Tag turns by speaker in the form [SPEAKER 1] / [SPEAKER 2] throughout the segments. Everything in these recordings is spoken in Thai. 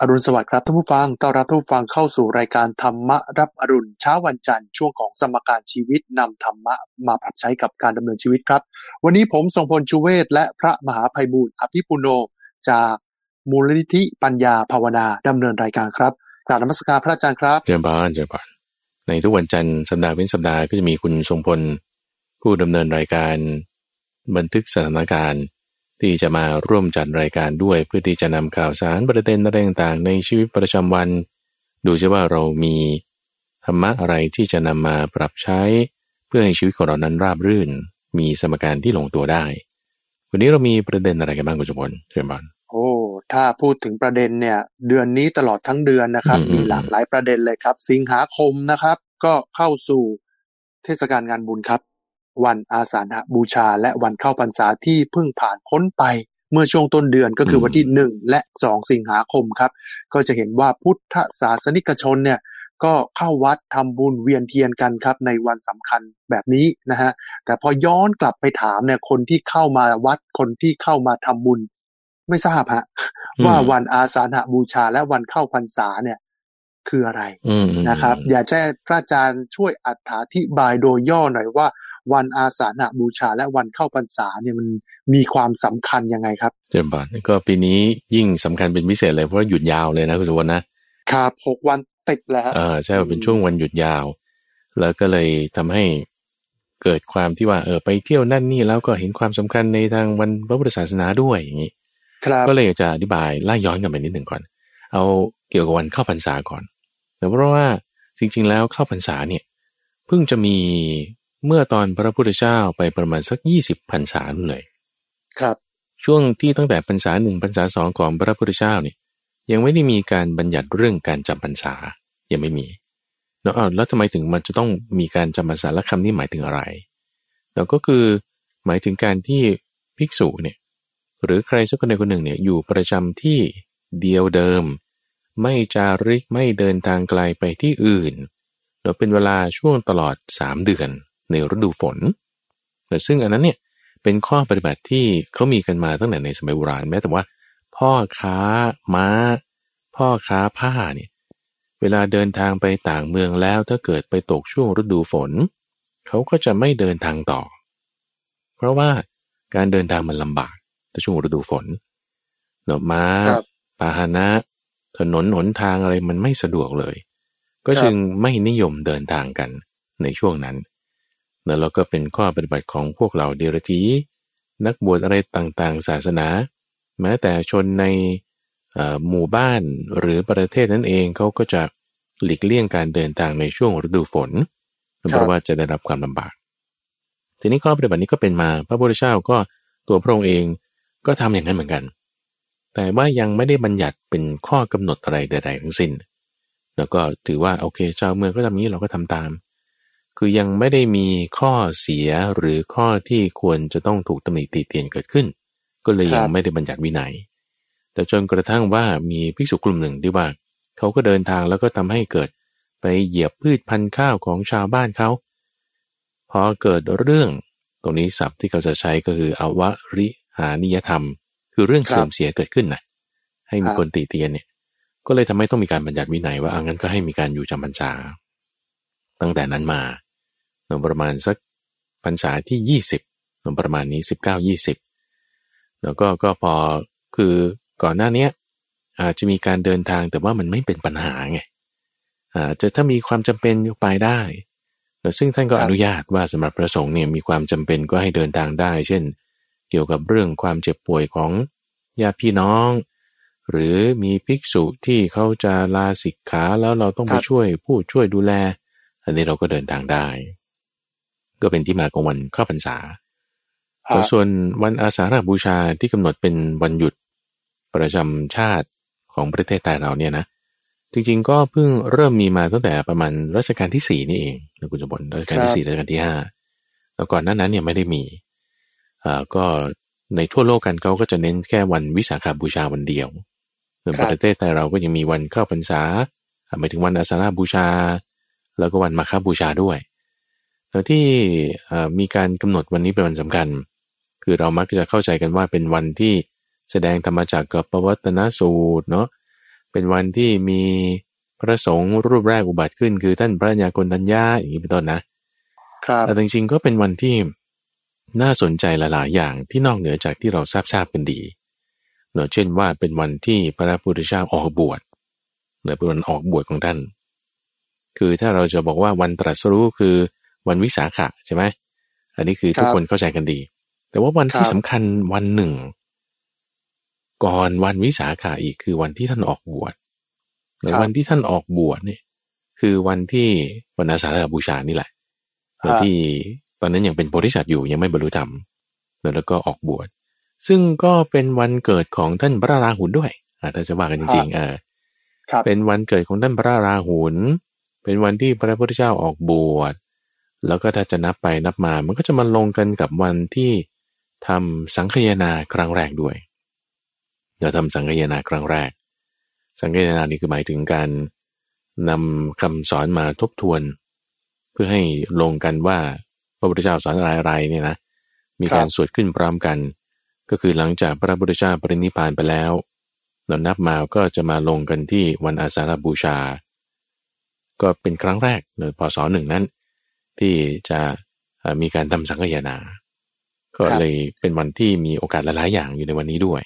[SPEAKER 1] อรุณสวัสดิ์ครับท่านผู้ฟัง ต้อนรับท่านผู้ฟังเข้าสู่รายการธรรมะรับอรุณเช้าวันจันทร์ช่วงของสมการชีวิตนำธรรมะมาปรับใช้กับการดำเนินชีวิตครับ วันนี้ผมทรงพลชูเวศและพระมหาภัยบูร์อภิปุโนจากมูลนิธิปัญญาภาวนาดำเนินรายการครับกราบนมัสการพระอาจารย์ครับ
[SPEAKER 2] เจริญพรเจริญพรในทุกวันจันทร์สัปดาห์เว้นสัปดาห์ก็จะมีคุณทรงพล ผู้ดำเนินรายการ บันทึกสถานการณ์ ที่จะมาร่วมจัดรายการด้วยเพื่อที่จะนำข่าวสารประเด็นอะไรต่างๆในชีวิตประจำวัน ดูจะว่าเรามีธรรมะอะไรที่จะนำมาปรับใช้ เพื่อให้ชีวิตของเรานั้นราบรื่น มีสมการที่ลงตัวได้ วันนี้เรามีประเด็นอะไรกันบ้างคุณจงพลเชิญบอล
[SPEAKER 1] โอ้ถ้าพูดถึงประเด็นเนี่ย เดือนนี้ตลอดทั้งเดือนนะครับ
[SPEAKER 2] อืม
[SPEAKER 1] มีหลากหลายประเด็นเลยครับ สิงหาคมนะครับ ก็เข้าสู่เทศกาลงานบุญครับ วันอาสาฬหบูชา และวันเข้าพรรษาที่เพิ่งผ่านพ้นไป เมื่อช่วงต้นเดือนก็คือวันที่หนึ่งและสองสิงหาคมครับ ก็จะเห็นว่าพุทธศาสนิกชนเนี่ยก็เข้าวัดทำบุญเวียนเทียนกันครับในวันสำคัญแบบนี้นะฮะแต่พอย้อนกลับไปถามเนี่ยคนที่เข้ามาวัดคนที่เข้ามาทำบุญ ไม่ทราบฮะ
[SPEAKER 2] อืม
[SPEAKER 1] ว่าวันอาสาฬหบูชา และวันเข้าพรรษาเนี่ยคืออะไร
[SPEAKER 2] อืมอืม
[SPEAKER 1] นะครับ อยากจะให้พระอาจารย์ช่วยอธิบายโดยย่อหน่อยว่า วันอาสาฬหบูชาและวันเข้าพรรษาเนี่ยมันมีความสำคัญยังไงครับ
[SPEAKER 2] เจริญพรก็ปีนี้ยิ่งสำคัญเป็นพิเศษเลยเพราะว่าหยุดยาวเลยนะคุณสุวรรณนะ
[SPEAKER 1] ครับหกวันติดแล้วฮะ
[SPEAKER 2] เออใช่เป็นช่วงวันหยุดยาว แล้วก็เลยทำให้เกิดความที่ว่าเออไปเที่ยวนั่นนี่แล้วก็เห็นความสำคัญในทางวันพระพุทธศาสนาด้วยอย่างนี้
[SPEAKER 1] ครับ
[SPEAKER 2] ก็เลยอยากจะอธิบายไล่ย้อนกันไปนิดหนึ่งก่อน เอาเกี่ยวกับวันเข้าพรรษาก่อนแต่เพราะว่าจริงๆแล้วเข้าพรรษาเนี่ยเพิ่งจะมี เมื่อตอนพระพุทธเจ้าไปประมาณสักยี่สิบพรรษานู่นเลย
[SPEAKER 1] ครับ
[SPEAKER 2] ช่วงที่ตั้งแต่พรรษาหนึ่งพรรษาสองของพระพุทธเจ้าเนี่ยยังไม่ได้มีการบัญญัติเรื่องการจำพรรษายังไม่มีแล้วอ้าวแล้วทำไมถึงมันจะต้องมีการจำพรรษาและคำนี้หมายถึงอะไรแล้วก็คือหมายถึงการที่ภิกษุเนี่ยหรือใครสักคนใดคนหนึ่งเนี่ยอยู่ประจำที่เดียวเดิม ไม่จาริกไม่เดินทางไกลไปที่อื่นแล้วเป็นเวลาช่วงตลอดสามเดือน ในฤดูฝนแต่ซึ่งอันนั้นเนี่ยเป็นข้อปฏิบัติที่เขามีกันมาตั้งแต่ในสมัยโบราณแม้แต่ว่า พ่อค้าม้า พ่อค้าผ้าเนี่ยเวลาเดินทางไปต่างเมืองแล้วถ้าเกิดไปตกช่วงฤดูฝน เขาก็จะไม่เดินทางต่อ เพราะว่าการเดินทางมันลำบากในช่วงฤดูฝนเนาะม้า
[SPEAKER 1] ครับ
[SPEAKER 2] พาหนะ ถนนหนทางอะไรมันไม่สะดวกเลย ก็
[SPEAKER 1] ครับ
[SPEAKER 2] จึงไม่นิยมเดินทางกันในช่วงนั้น แล้วเราก็เป็นข้อปฏิบัติของพวกเราเดรธีนักบวชอะไรต่างๆ ศาสนา แม้แต่ชนในเอ่อหมู่บ้านหรือประเทศนั้นเองเขาก็จะหลีกเลี่ยงการเดินทางในช่วงฤดูฝน เพราะว่าจะได้รับความลำบาก ทีนี้ข้อปฏิบัตินี้ก็เป็นมาพระพุทธเจ้าก็ตัวพระองค์เองก็ทำอย่างนั้นเหมือนกัน แต่ว่ายังไม่ได้บัญญัติเป็นข้อกำหนดอะไรใดๆทั้งสิ้น แล้วก็ถือว่าโอเคชาวเมืองก็ทำอย่างนี้เราก็ทำตาม คือยังไม่ได้มีข้อเสียหรือข้อที่ควรจะต้องถูกตำหนิติเตียนเกิดขึ้น ก็เลยยัง
[SPEAKER 1] ครับ
[SPEAKER 2] ไม่ได้บัญญัติวินัย แต่จนกระทั่งว่ามีภิกษุกลุ่มหนึ่งที่ว่าเขาก็เดินทางแล้วก็ทำให้เกิดไปเหยียบพืชพันธุ์ข้าวของชาวบ้านเขาพอเกิดเรื่องตรงนี้ศัพท์ที่เขาจะใช้ก็คืออวริหานิยธรรม คือเรื่อง
[SPEAKER 1] ครับ
[SPEAKER 2] เสื่อมเสียเกิดขึ้นนะให้มี
[SPEAKER 1] ครับ
[SPEAKER 2] คนติเตียนเนี่ยก็เลยทำให้ต้องมีการบัญญัติวินัยว่าอางั้นก็ให้มีการอยู่จำพรรษาตั้งแต่นั้นมา เนอะประมาณสักพรรษาที่ยี่สิบประมาณนี้สิบเก้ายี่สิบแล้วก็ก็พอคือก่อนหน้าเนี้ยอาจจะมีการเดินทางแต่ว่ามันไม่เป็นปัญหาไงอาจจะถ้ามีความจำเป็นก็ไปได้แต่ซึ่งท่านก็
[SPEAKER 1] ครับ
[SPEAKER 2] อนุญาตว่าสำหรับพระสงฆ์เนี่ยมีความจำเป็นก็ให้เดินทางได้ เช่น เกี่ยวกับเรื่องความเจ็บป่วยของญาติพี่น้อง หรือมีภิกษุที่เขาจะลาสิกขาแล้วเราต้องไป
[SPEAKER 1] ครับ
[SPEAKER 2] ช่วยพูดช่วยดูแล อันนี้เราก็เดินทางได้ ก็เป็นที่มาของวันเข้าพรรษา
[SPEAKER 1] ฮะ
[SPEAKER 2] ส่วนวันอาสาฬหบูชาที่กำหนดเป็นวันหยุดประจำชาติของประเทศไทยเราเนี่ยนะ จริงๆก็เพิ่งเริ่มมีมาตั้งแต่ประมาณรัชกาลที่สี่นี่เองนะคุณจบลรัชกาลที่สี่รัชกาลที่ห้าแล้วก่อนหน้านั้นเนี่ยไม่ได้มีอ่าก็ในทั่วโลกกันเขาก็จะเน้นแค่วันวิสาขบูชาวันเดียวส่วน
[SPEAKER 1] ครับ
[SPEAKER 2] ประเทศไทยเราก็ยังมีวันเข้าพรรษาอ่าหมายถึงวันอาสาฬบูชา แล้วก็วันมาฆบูชาด้วยแล้ว ที่อ่ามีการกำหนดวันนี้เป็นวันสำคัญ คือเรามักจะเข้าใจกันว่าเป็นวันที่แสดงธรรมจักรกับปวัตนสูตรเนาะเปเป็นวันที่มีพระสงฆ์รูปแรกอุบัติขึ้น คือท่านพระญากรทัญญาอย่างนี้เป็นต้นนะครับแต่จริงๆก็เป็นวันที่น่าสนใจหลายๆอย่างที่นอกเหนือจากที่เราทราบทราบกันดีเนาะเช่นว่าเป็นวันที่พระพุทธเจ้าออกบวชเนาะเป็นวันออกบวชของท่าน คือถ้าเราจะบอกว่าวันตรัสรู้คือ วันวิสาขะใช่ไหมอันนี้คือทุกคนเข้าใจกันดี แต่ว่าวันที่สำคัญวันหนึ่ง ก่อนวันวิสาขะอีกคือวันที่ท่านออกบวชในวันที่ท่านออกบวชเนี่ย คือวันที่วันอาสาฬหบูชานี่แหละที่ตอนนั้นยังเป็นโพธิสัตว์อยู่ยังไม่บรรลุธรรมแล้วก็ออกบวชซึ่งก็เป็นวันเกิดของท่านพระราหุลด้วยอาถ้าจะว่ากันจริงๆเออเป็นวันเกิดของท่านพระราหุล เป็นวันที่พระพุทธเจ้าออกบวช แล้วก็ถ้าจะนับไปนับมา มันก็จะมาลงกันกับวันที่ทำสังคยนาครั้งแรกด้วยเราทำสังคยนาครั้งแรก สังคยนานี่คือหมายถึงการนำคำสอนมาทบทวน เพื่อให้ลงกันว่าพระพุทธเจ้าสอนอะไรๆเนี่ยนะมีการสวดขึ้นพร้อมกัน ก็คือหลังจากพระพุทธเจ้าปรินิพานไปแล้ว เรานับมาก็จะมาลงกันที่วันอาสาฬบูชา ก็เป็นครั้งแรกในพศหนึ่งนั้น ที่จะมีการทำสังฆยนาก็เลยเป็นวันที่มีโอกาสหลายๆอย่างอยู่ในวันนี้ด้วย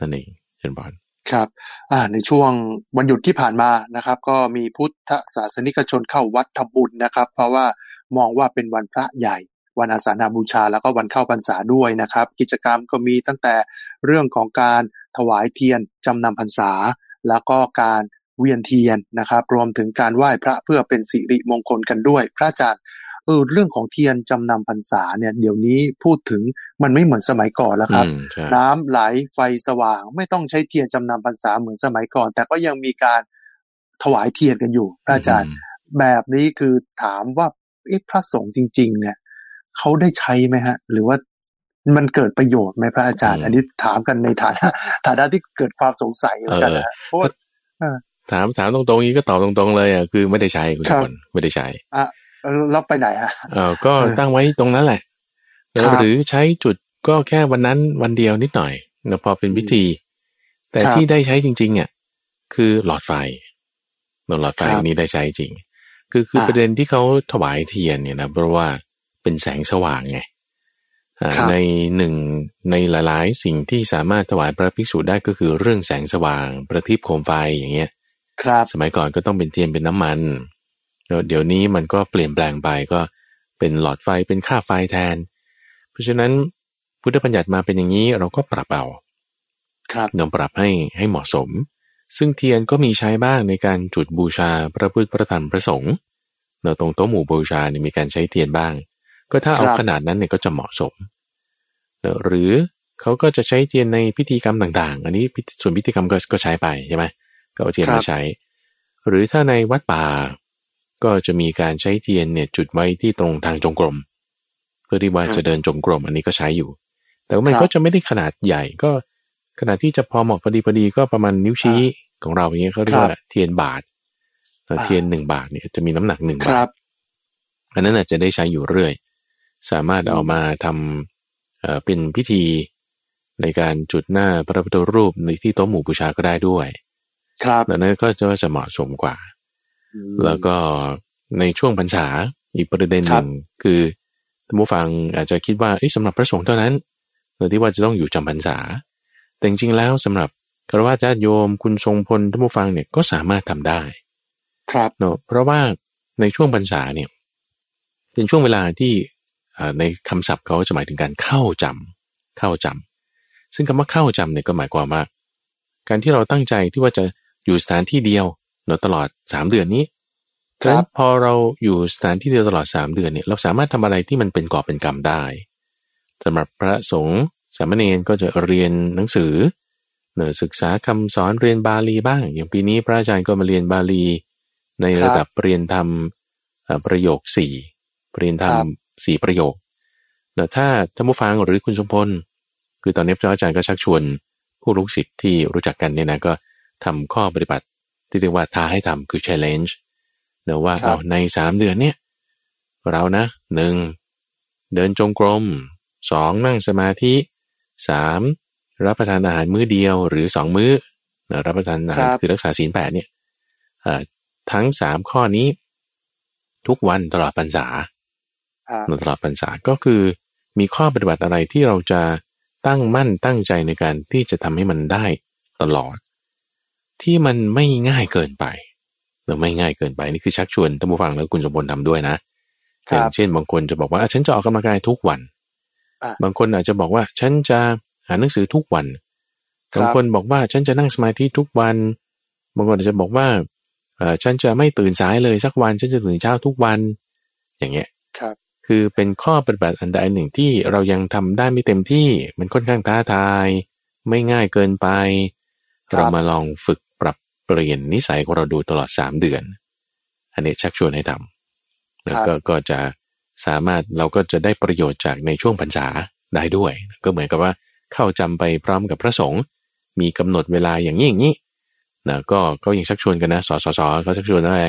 [SPEAKER 2] นั่นเองเชิญบอล
[SPEAKER 1] ครับอ่าในช่วงวันหยุดที่ผ่านมานะครับ ก็มีพุทธศาสนิกชนเข้าวัดทำบุญนะครับ เพราะว่ามองว่าเป็นวันพระใหญ่ วันอาสาฬบูชาแล้วก็วันเข้าพรรษาด้วยนะครับ กิจกรรมก็มีตั้งแต่เรื่องของการถวายเทียนจำนำพรรษา แล้วก็การ เวียนเทียนนะครับ รวมถึงการไหว้พระเพื่อเป็นสิริมงคลกันด้วย พระอาจารย์เออเรื่องของเทียนจำนำพรรษาเนี่ยเดี๋ยวนี้พูดถึงมันไม่เหมือนสมัยก่อนแล้วครับ น้ำไหลไฟสว่าง ไม่ต้องใช้เทียนจำนำพรรษาเหมือนสมัยก่อน แต่ก็ยังมีการถวายเทียนกันอยู่ พระอาจารย์ แบบนี้คือถามว่าพระสงฆ์จริง ๆ เนี่ยเขาได้ใช้ไหมฮะ หรือว่ามันเกิดประโยชน์ไหมพระอาจารย์ อันนี้ถามกันในฐานะฐานะที่เกิดความสงสัยเหมือนกันนะเพราะว่า
[SPEAKER 2] ถามถามตรงๆนี้ก็ตอบตรงๆเลยอะคือไม่ได้ใช้คุณคนไม่ได้ใช้
[SPEAKER 1] อะแล้วไปไหนฮะ
[SPEAKER 2] เออก็ตั้งไว้ตรงนั้นแหละหรือใช้จุดก็แค่วันนั้นวันเดียวนิดหน่อยนะพอเป็นพิธี แต่ที่ได้ใช้จริงๆอะคือหลอดไฟหลอดไฟนี้ได้ใช้จริง คือคือประเด็นที่เขาถวายเทียนเนี่ยนะเพราะว่าเป็นแสงสว่างไงในหนึ่งในหลายๆ สิ่งที่สามารถถวายพระภิกษุได้ก็คือเรื่องแสงสว่าง ประทีปโคมไฟอย่างเงี้ย
[SPEAKER 1] ครับ
[SPEAKER 2] สมัยก่อนก็ต้องเป็นเทียนเป็นน้ำมันเดี๋ยวนี้มันก็เปลี่ยนแปลงไปก็เป็นหลอดไฟเป็นค่าไฟแทน เพราะฉะนั้นพุทธบัญญัติมาเป็นอย่างนี้เราก็ปรับเอา
[SPEAKER 1] ครับ
[SPEAKER 2] นำปรับให้ให้เหมาะสม ซึ่งเทียนก็มีใช้บ้างในการจุดบูชาพระพุทธพระธรรมพระสงฆ์เราตรงโต๊ะหมู่บูชาเนี่ยมีการใช้เทียนบ้าง ก็ถ้าเอาขนาดนั้นเนี่ยก็จะเหมาะสม หรือเขาก็จะใช้เทียนในพิธีกรรมต่าง ๆ อันนี้ส่วนพิธีกรรมก็ก็ใช้ไปใช่ไหม ก็เอาเทียนมาใช้ หรือถ้าในวัดป่า ก็จะมีการใช้เทียนเนี่ยจุดไว้ที่ตรงทางจงกรม เพื่อที่ว่าจะเดินจงกรม อันนี้ก็ใช้อยู่ แต่ว่ามันก็จะไม่ได้ขนาดใหญ่ก็ขนาดที่จะพอเหมาะพอดีพอดีก็ประมาณนิ้วชี้ของเราอย่างเงี้ยเขาเรียกว่าเทียนบาทเทียนหนึ่งบาทเนี่ยจะมีน้ำหนักหนึ่งบาทอันนั้นอาจจะได้ใช้อยู่เรื่อย สามารถเอามาทำเป็นพิธีในการจุดหน้าพระพุทธรูปในที่โต๊ะหมู่บูชาก็ได้ด้วย
[SPEAKER 1] ครับ
[SPEAKER 2] ดังนั้นก็จะจะเหมาะสมกว่า แล้วก็ในช่วงพรรษาอีกประเด็นหนึ่งคือท่านผู้ฟังอาจจะคิดว่าสำหรับพระสงฆ์เท่านั้นหรือที่ว่าจะต้องอยู่จำพรรษา แต่จริงๆแล้วสำหรับคารวะญาติโยมคุณทรงพลท่านผู้ฟังเนี่ยก็สามารถทำได้
[SPEAKER 1] ครับ
[SPEAKER 2] เนาะเพราะว่าในช่วงพรรษาเนี่ยเป็นช่วงเวลาที่ในคำศัพท์เขาจะหมายถึงการเข้าจำเข้าจำซึ่งคำว่าเข้าจำเนี่ยก็หมายความว่า การที่เราตั้งใจที่ว่าจะ อยู่สถานที่เดียวเนาะตลอดสามเดือนนี้ครับพอเราอยู่สถานที่เดียวตลอดสามเดือนเนี่ยเราสามารถทำอะไรที่มันเป็นก่อเป็นกรรมได้สำหรับพระสงฆ์สามเณรก็จะเรียนหนังสือเนือศึกษาคำสอนเรียนบาลีบ้าง อย่างปีนี้พระอาจารย์ก็มาเรียนบาลี ในระดับเรียนทำประโยคสี่เรียนทำสี่ประโยคแต่ถ้าท่านผู้ฟังหรือคุณสมพล คือตอนนี้พระอาจารย์ก็ชักชวนผู้ลูกศิษย์ที่รู้จักกันเนี่ยนะก็ ทำข้อปฏิบัติที่เรียกว่าท้าให้ทำคือ challenge เนะว่าเอาในสามเดือนเนี่ยเรานะหนึ่งเดินจงกรมสองนั่งสมาธิสามรับประทานอาหารมื้อเดียวหรือสองมื้อนะรับประทานอา
[SPEAKER 1] ครั
[SPEAKER 2] หาร
[SPEAKER 1] บ
[SPEAKER 2] คือรักษาศีลแปดเนี่ยเอ่อทั้งสามข้อนี้ ทุกวันตลอดพรรษา
[SPEAKER 1] ครับ
[SPEAKER 2] ตลอดพรรษาก็คือมีข้อปฏิบัติอะไรที่เราจะตั้งมั่นตั้งใจในการที่จะทำให้มันได้ตลอด ที่มันไม่ง่ายเกินไปหรือไม่ง่ายเกินไปนี่คือชักชวนท่านผู้ฟังแล้วคุณสมบูรณ์ทำด้วยนะ
[SPEAKER 1] ค
[SPEAKER 2] อย่า
[SPEAKER 1] รั
[SPEAKER 2] ง
[SPEAKER 1] บ
[SPEAKER 2] เช่นบางคนจะบอกว่าอะฉันจะออกกำลังกายทุกวัน
[SPEAKER 1] อะ
[SPEAKER 2] บางคนอาจจะบอกว่าฉันจะอ่านหนังสือทุกวัน
[SPEAKER 1] ครับ
[SPEAKER 2] บางคนบอกว่าฉันจะนั่งสมาธิทุกวัน บางคนอาจจะบอกว่าเออฉันจะไม่ตื่นสายเลยสักวันฉันจะตื่นเช้าทุกวัน อย่างเงี้ย
[SPEAKER 1] ครับ
[SPEAKER 2] คือเป็นข้อปฏิบัติอันใดอันหนึ่งที่เรายังทำได้ไม่เต็มที่ มันค่อนข้างท้าทาย ไม่ง่ายเกินไป
[SPEAKER 1] ครับ
[SPEAKER 2] เรามาลองฝึก ปรับเปลี่ยนนิสัยของเราดูตลอดสามเดือน อันนี้ชักชวนให้ทำแล้วก็ก็จะสามารถเราก็จะได้ประโยชน์จากในช่วงพรรษาได้ด้วย ก็เหมือนกับว่าเข้าจำไปพร้อมกับพระสงฆ์มีกำหนดเวลาอย่างนี้อย่างนี้นะก็ก็ยังชักชวนกันนะสสสเขาชักชวนอะไร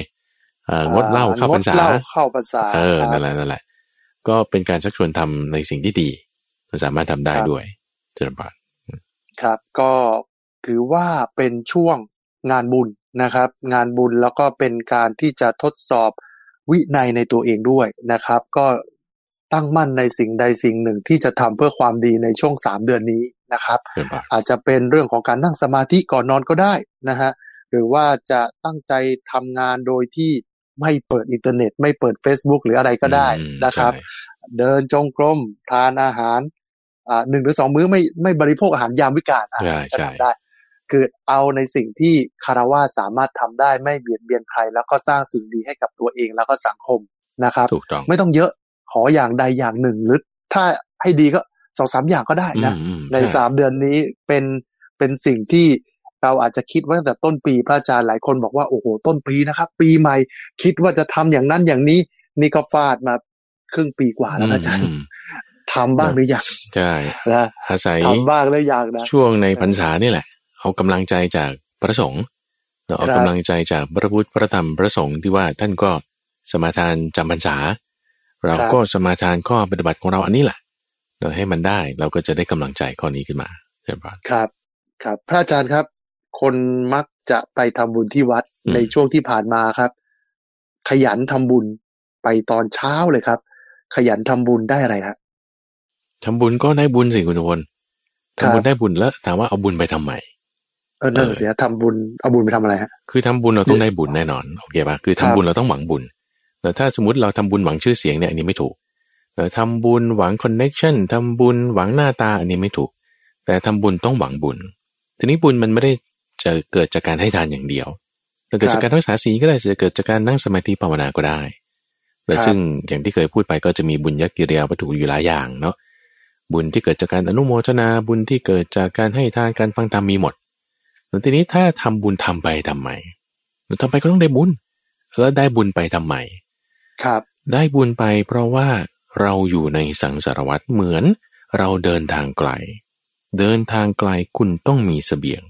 [SPEAKER 2] เอ่องดเหล้าเข้าพรรษา
[SPEAKER 1] งดเหล้าเข้าพรรษา
[SPEAKER 2] เออ
[SPEAKER 1] ครับ
[SPEAKER 2] นั่นแหละนั่นแหละ ก็เป็นการชักชวนทำในสิ่งที่ดีเราสามารถทำได้
[SPEAKER 1] ครับ
[SPEAKER 2] ด้วยเจริญพร
[SPEAKER 1] ครับ ก็ถือว่าเป็นช่วง งานบุญนะครับ งานบุญแล้วก็เป็นการที่จะทดสอบวินัยในตัวเองด้วยนะครับ ก็ตั้งมั่นในสิ่งใดสิ่งหนึ่งที่จะทำเพื่อความดีในช่วงสามเดือนนี้นะครับ
[SPEAKER 2] เจริญพร
[SPEAKER 1] อาจจะเป็นเรื่องของการนั่งสมาธิก่อนนอนก็ได้นะฮะหรือว่าจะตั้งใจทำงานโดยที่ไม่เปิดอินเทอร์เน็ต ไม่เปิด Facebook หรืออะไรก็ได้
[SPEAKER 2] อืม
[SPEAKER 1] นะครับ
[SPEAKER 2] ใช่
[SPEAKER 1] เดินจงกรมทานอาหารอ่าหนึ่งหรือสองมื้อไม่ไม่บริโภคอาหารยามวิกาลอะ
[SPEAKER 2] ใช่
[SPEAKER 1] ก็
[SPEAKER 2] ใช่
[SPEAKER 1] ทำได้ คือเอาในสิ่งที่คารวะสามารถทำได้ไม่เบียดเบียนใคร แล้วก็สร้างสิ่งดีให้กับตัวเองแล้วก็สังคมนะครับ
[SPEAKER 2] ถูกต้อง
[SPEAKER 1] ไม่ต้องเยอะขออย่างใดอย่างหนึ่งหรือถ้าให้ดีก็สองสามอย่างก็ได้นะ
[SPEAKER 2] อืมอืม
[SPEAKER 1] ใน
[SPEAKER 2] ช่
[SPEAKER 1] สามเดือนนี้เป็นเป็นสิ่งที่เราอาจจะคิดว่าตั้งแต่ต้นปีพระอาจารย์หลายคนบอกว่าโอ้โหต้นปีนะครับ ปีใหม่ คิดว่าจะทำอย่างนั้นอย่างนี้ นี่ก็ฟาดมาครึ่งปีกว่าแล้วนะอาจารย์
[SPEAKER 2] อืม
[SPEAKER 1] ทำบ้างหรือยัง
[SPEAKER 2] ใช่
[SPEAKER 1] นะ
[SPEAKER 2] อาศัย
[SPEAKER 1] ทำบ้างหรือยังนะ
[SPEAKER 2] ช่วงในพรรษานี่แหละ เอากำลังใจจากพระสงฆ์เราเอา
[SPEAKER 1] ครับ
[SPEAKER 2] กำลังใจจากพระพุทธพระธรรมพระสงฆ์ที่ว่าท่านก็สมาทานจำพรรษา เราก็สมาทานข้อปฏิบัติของเราอันนี้แหละเราให้มันได้เราก็จะได้กำลังใจข้อนี้ขึ้นมาเจริญพร
[SPEAKER 1] ครับ ครับ พระอาจารย์ครับ คนมักจะไปทำบุญที่วัด
[SPEAKER 2] อืม
[SPEAKER 1] ในช่วงที่ผ่านมาครับ ขยันทำบุญไปตอนเช้าเลยครับ ขยันทำบุญได้อะไรครับ
[SPEAKER 2] ทำบุญก็ได้บุญสิคุณทุกคน
[SPEAKER 1] ครับ
[SPEAKER 2] ทำบุญได้บุญแล้วถามว่าเอาบุญไปทำไม
[SPEAKER 1] เออนั่น
[SPEAKER 2] เออ
[SPEAKER 1] เสียทำบุญเอาบุญไปทำอะไรฮะ
[SPEAKER 2] คือทำบุญเราต้องได้บุญแน่นอนโอเคปะคือทำ
[SPEAKER 1] ครับ
[SPEAKER 2] บุญเราต้องหวังบุญแต่ถ้าสมมติเราทำบุญหวังชื่อเสียงเนี่ยอันนี้ไม่ถูกแต่ทำบุญหวังคอนเน็ชันทำบุญหวังหน้าตาอันนี้ไม่ถูก แต่ทำบุญต้องหวังบุญ ทีนี้บุญมันไม่ได้จะเกิดจากการให้ทานอย่างเดียวแต่เกิดจากการรักษาศีลก็ได้จะเกิดจากการนั่งสมาธิภาวนาก็ได้ แต่
[SPEAKER 1] ครับ
[SPEAKER 2] ซึ่งอย่างที่เคยพูดไปก็จะมีบุญยักกิริยาวัตถุอยู่หลายอย่างเนาะบุญที่เกิดจากการอนุโมทนาบุญที่เกิดจากการให้ทานการฟังธรรมมีหมด แต่ทีนี้ถ้าทำบุญทำไปทำไมทำไปก็ต้องได้บุญ แล้วได้บุญไปทำไม
[SPEAKER 1] ครับ
[SPEAKER 2] ได้บุญไปเพราะว่าเราอยู่ในสังสารวัตรเหมือนเราเดินทางไกล เดินทางไกลคุณต้องมีเสบียง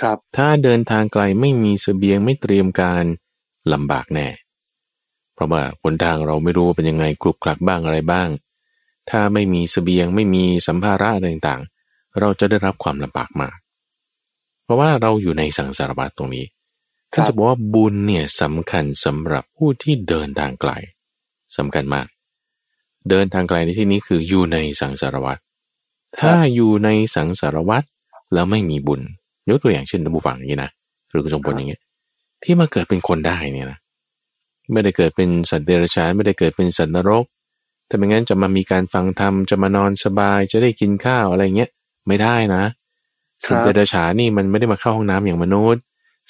[SPEAKER 1] ครับ
[SPEAKER 2] ถ้าเดินทางไกลไม่มีเสบียงไม่เตรียมการลำบากแน่ เพราะว่าหนทางเราไม่รู้ว่าเป็นยังไงกลุกคลักบ้างอะไรบ้าง ถ้าไม่มีเสบียงไม่มีสัมภาระอะไรต่างๆ เราจะได้รับความลำบากมากเพ ราะว่าเราอยู่ในสังสารวัตรตรงนี้ ท่านจะบอกว่าบุญเนี่ยสำคัญสำหรับผู้ที่เดินทางไกลสำคัญมาก เดินทางไกลในที่นี้คืออยู่ในสังสารวัตรถ้าอยู่ในสังสารวัตรแล้วไม่มีบุญยกตัวอย่างเช่นท่านผู้ฟังอย่างนี้นะหรือคุณสมพลอย่างเงี้ยที่มาเกิดเป็นคนได้เนี่ยนะไม่ได้เกิดเป็นสัตว์เดรัจฉานไม่ได้เกิดเป็นสัตว์นรกแต่ไม่งั้นจะมามีการฟังธรรมจะมานอนสบายจะได้กินข้าวอะไรเงี้ยไม่ได้นะ สัตว์เดรัจฉานี่มันไม่ได้มาเข้าห้องน้ำอย่างมนุษย์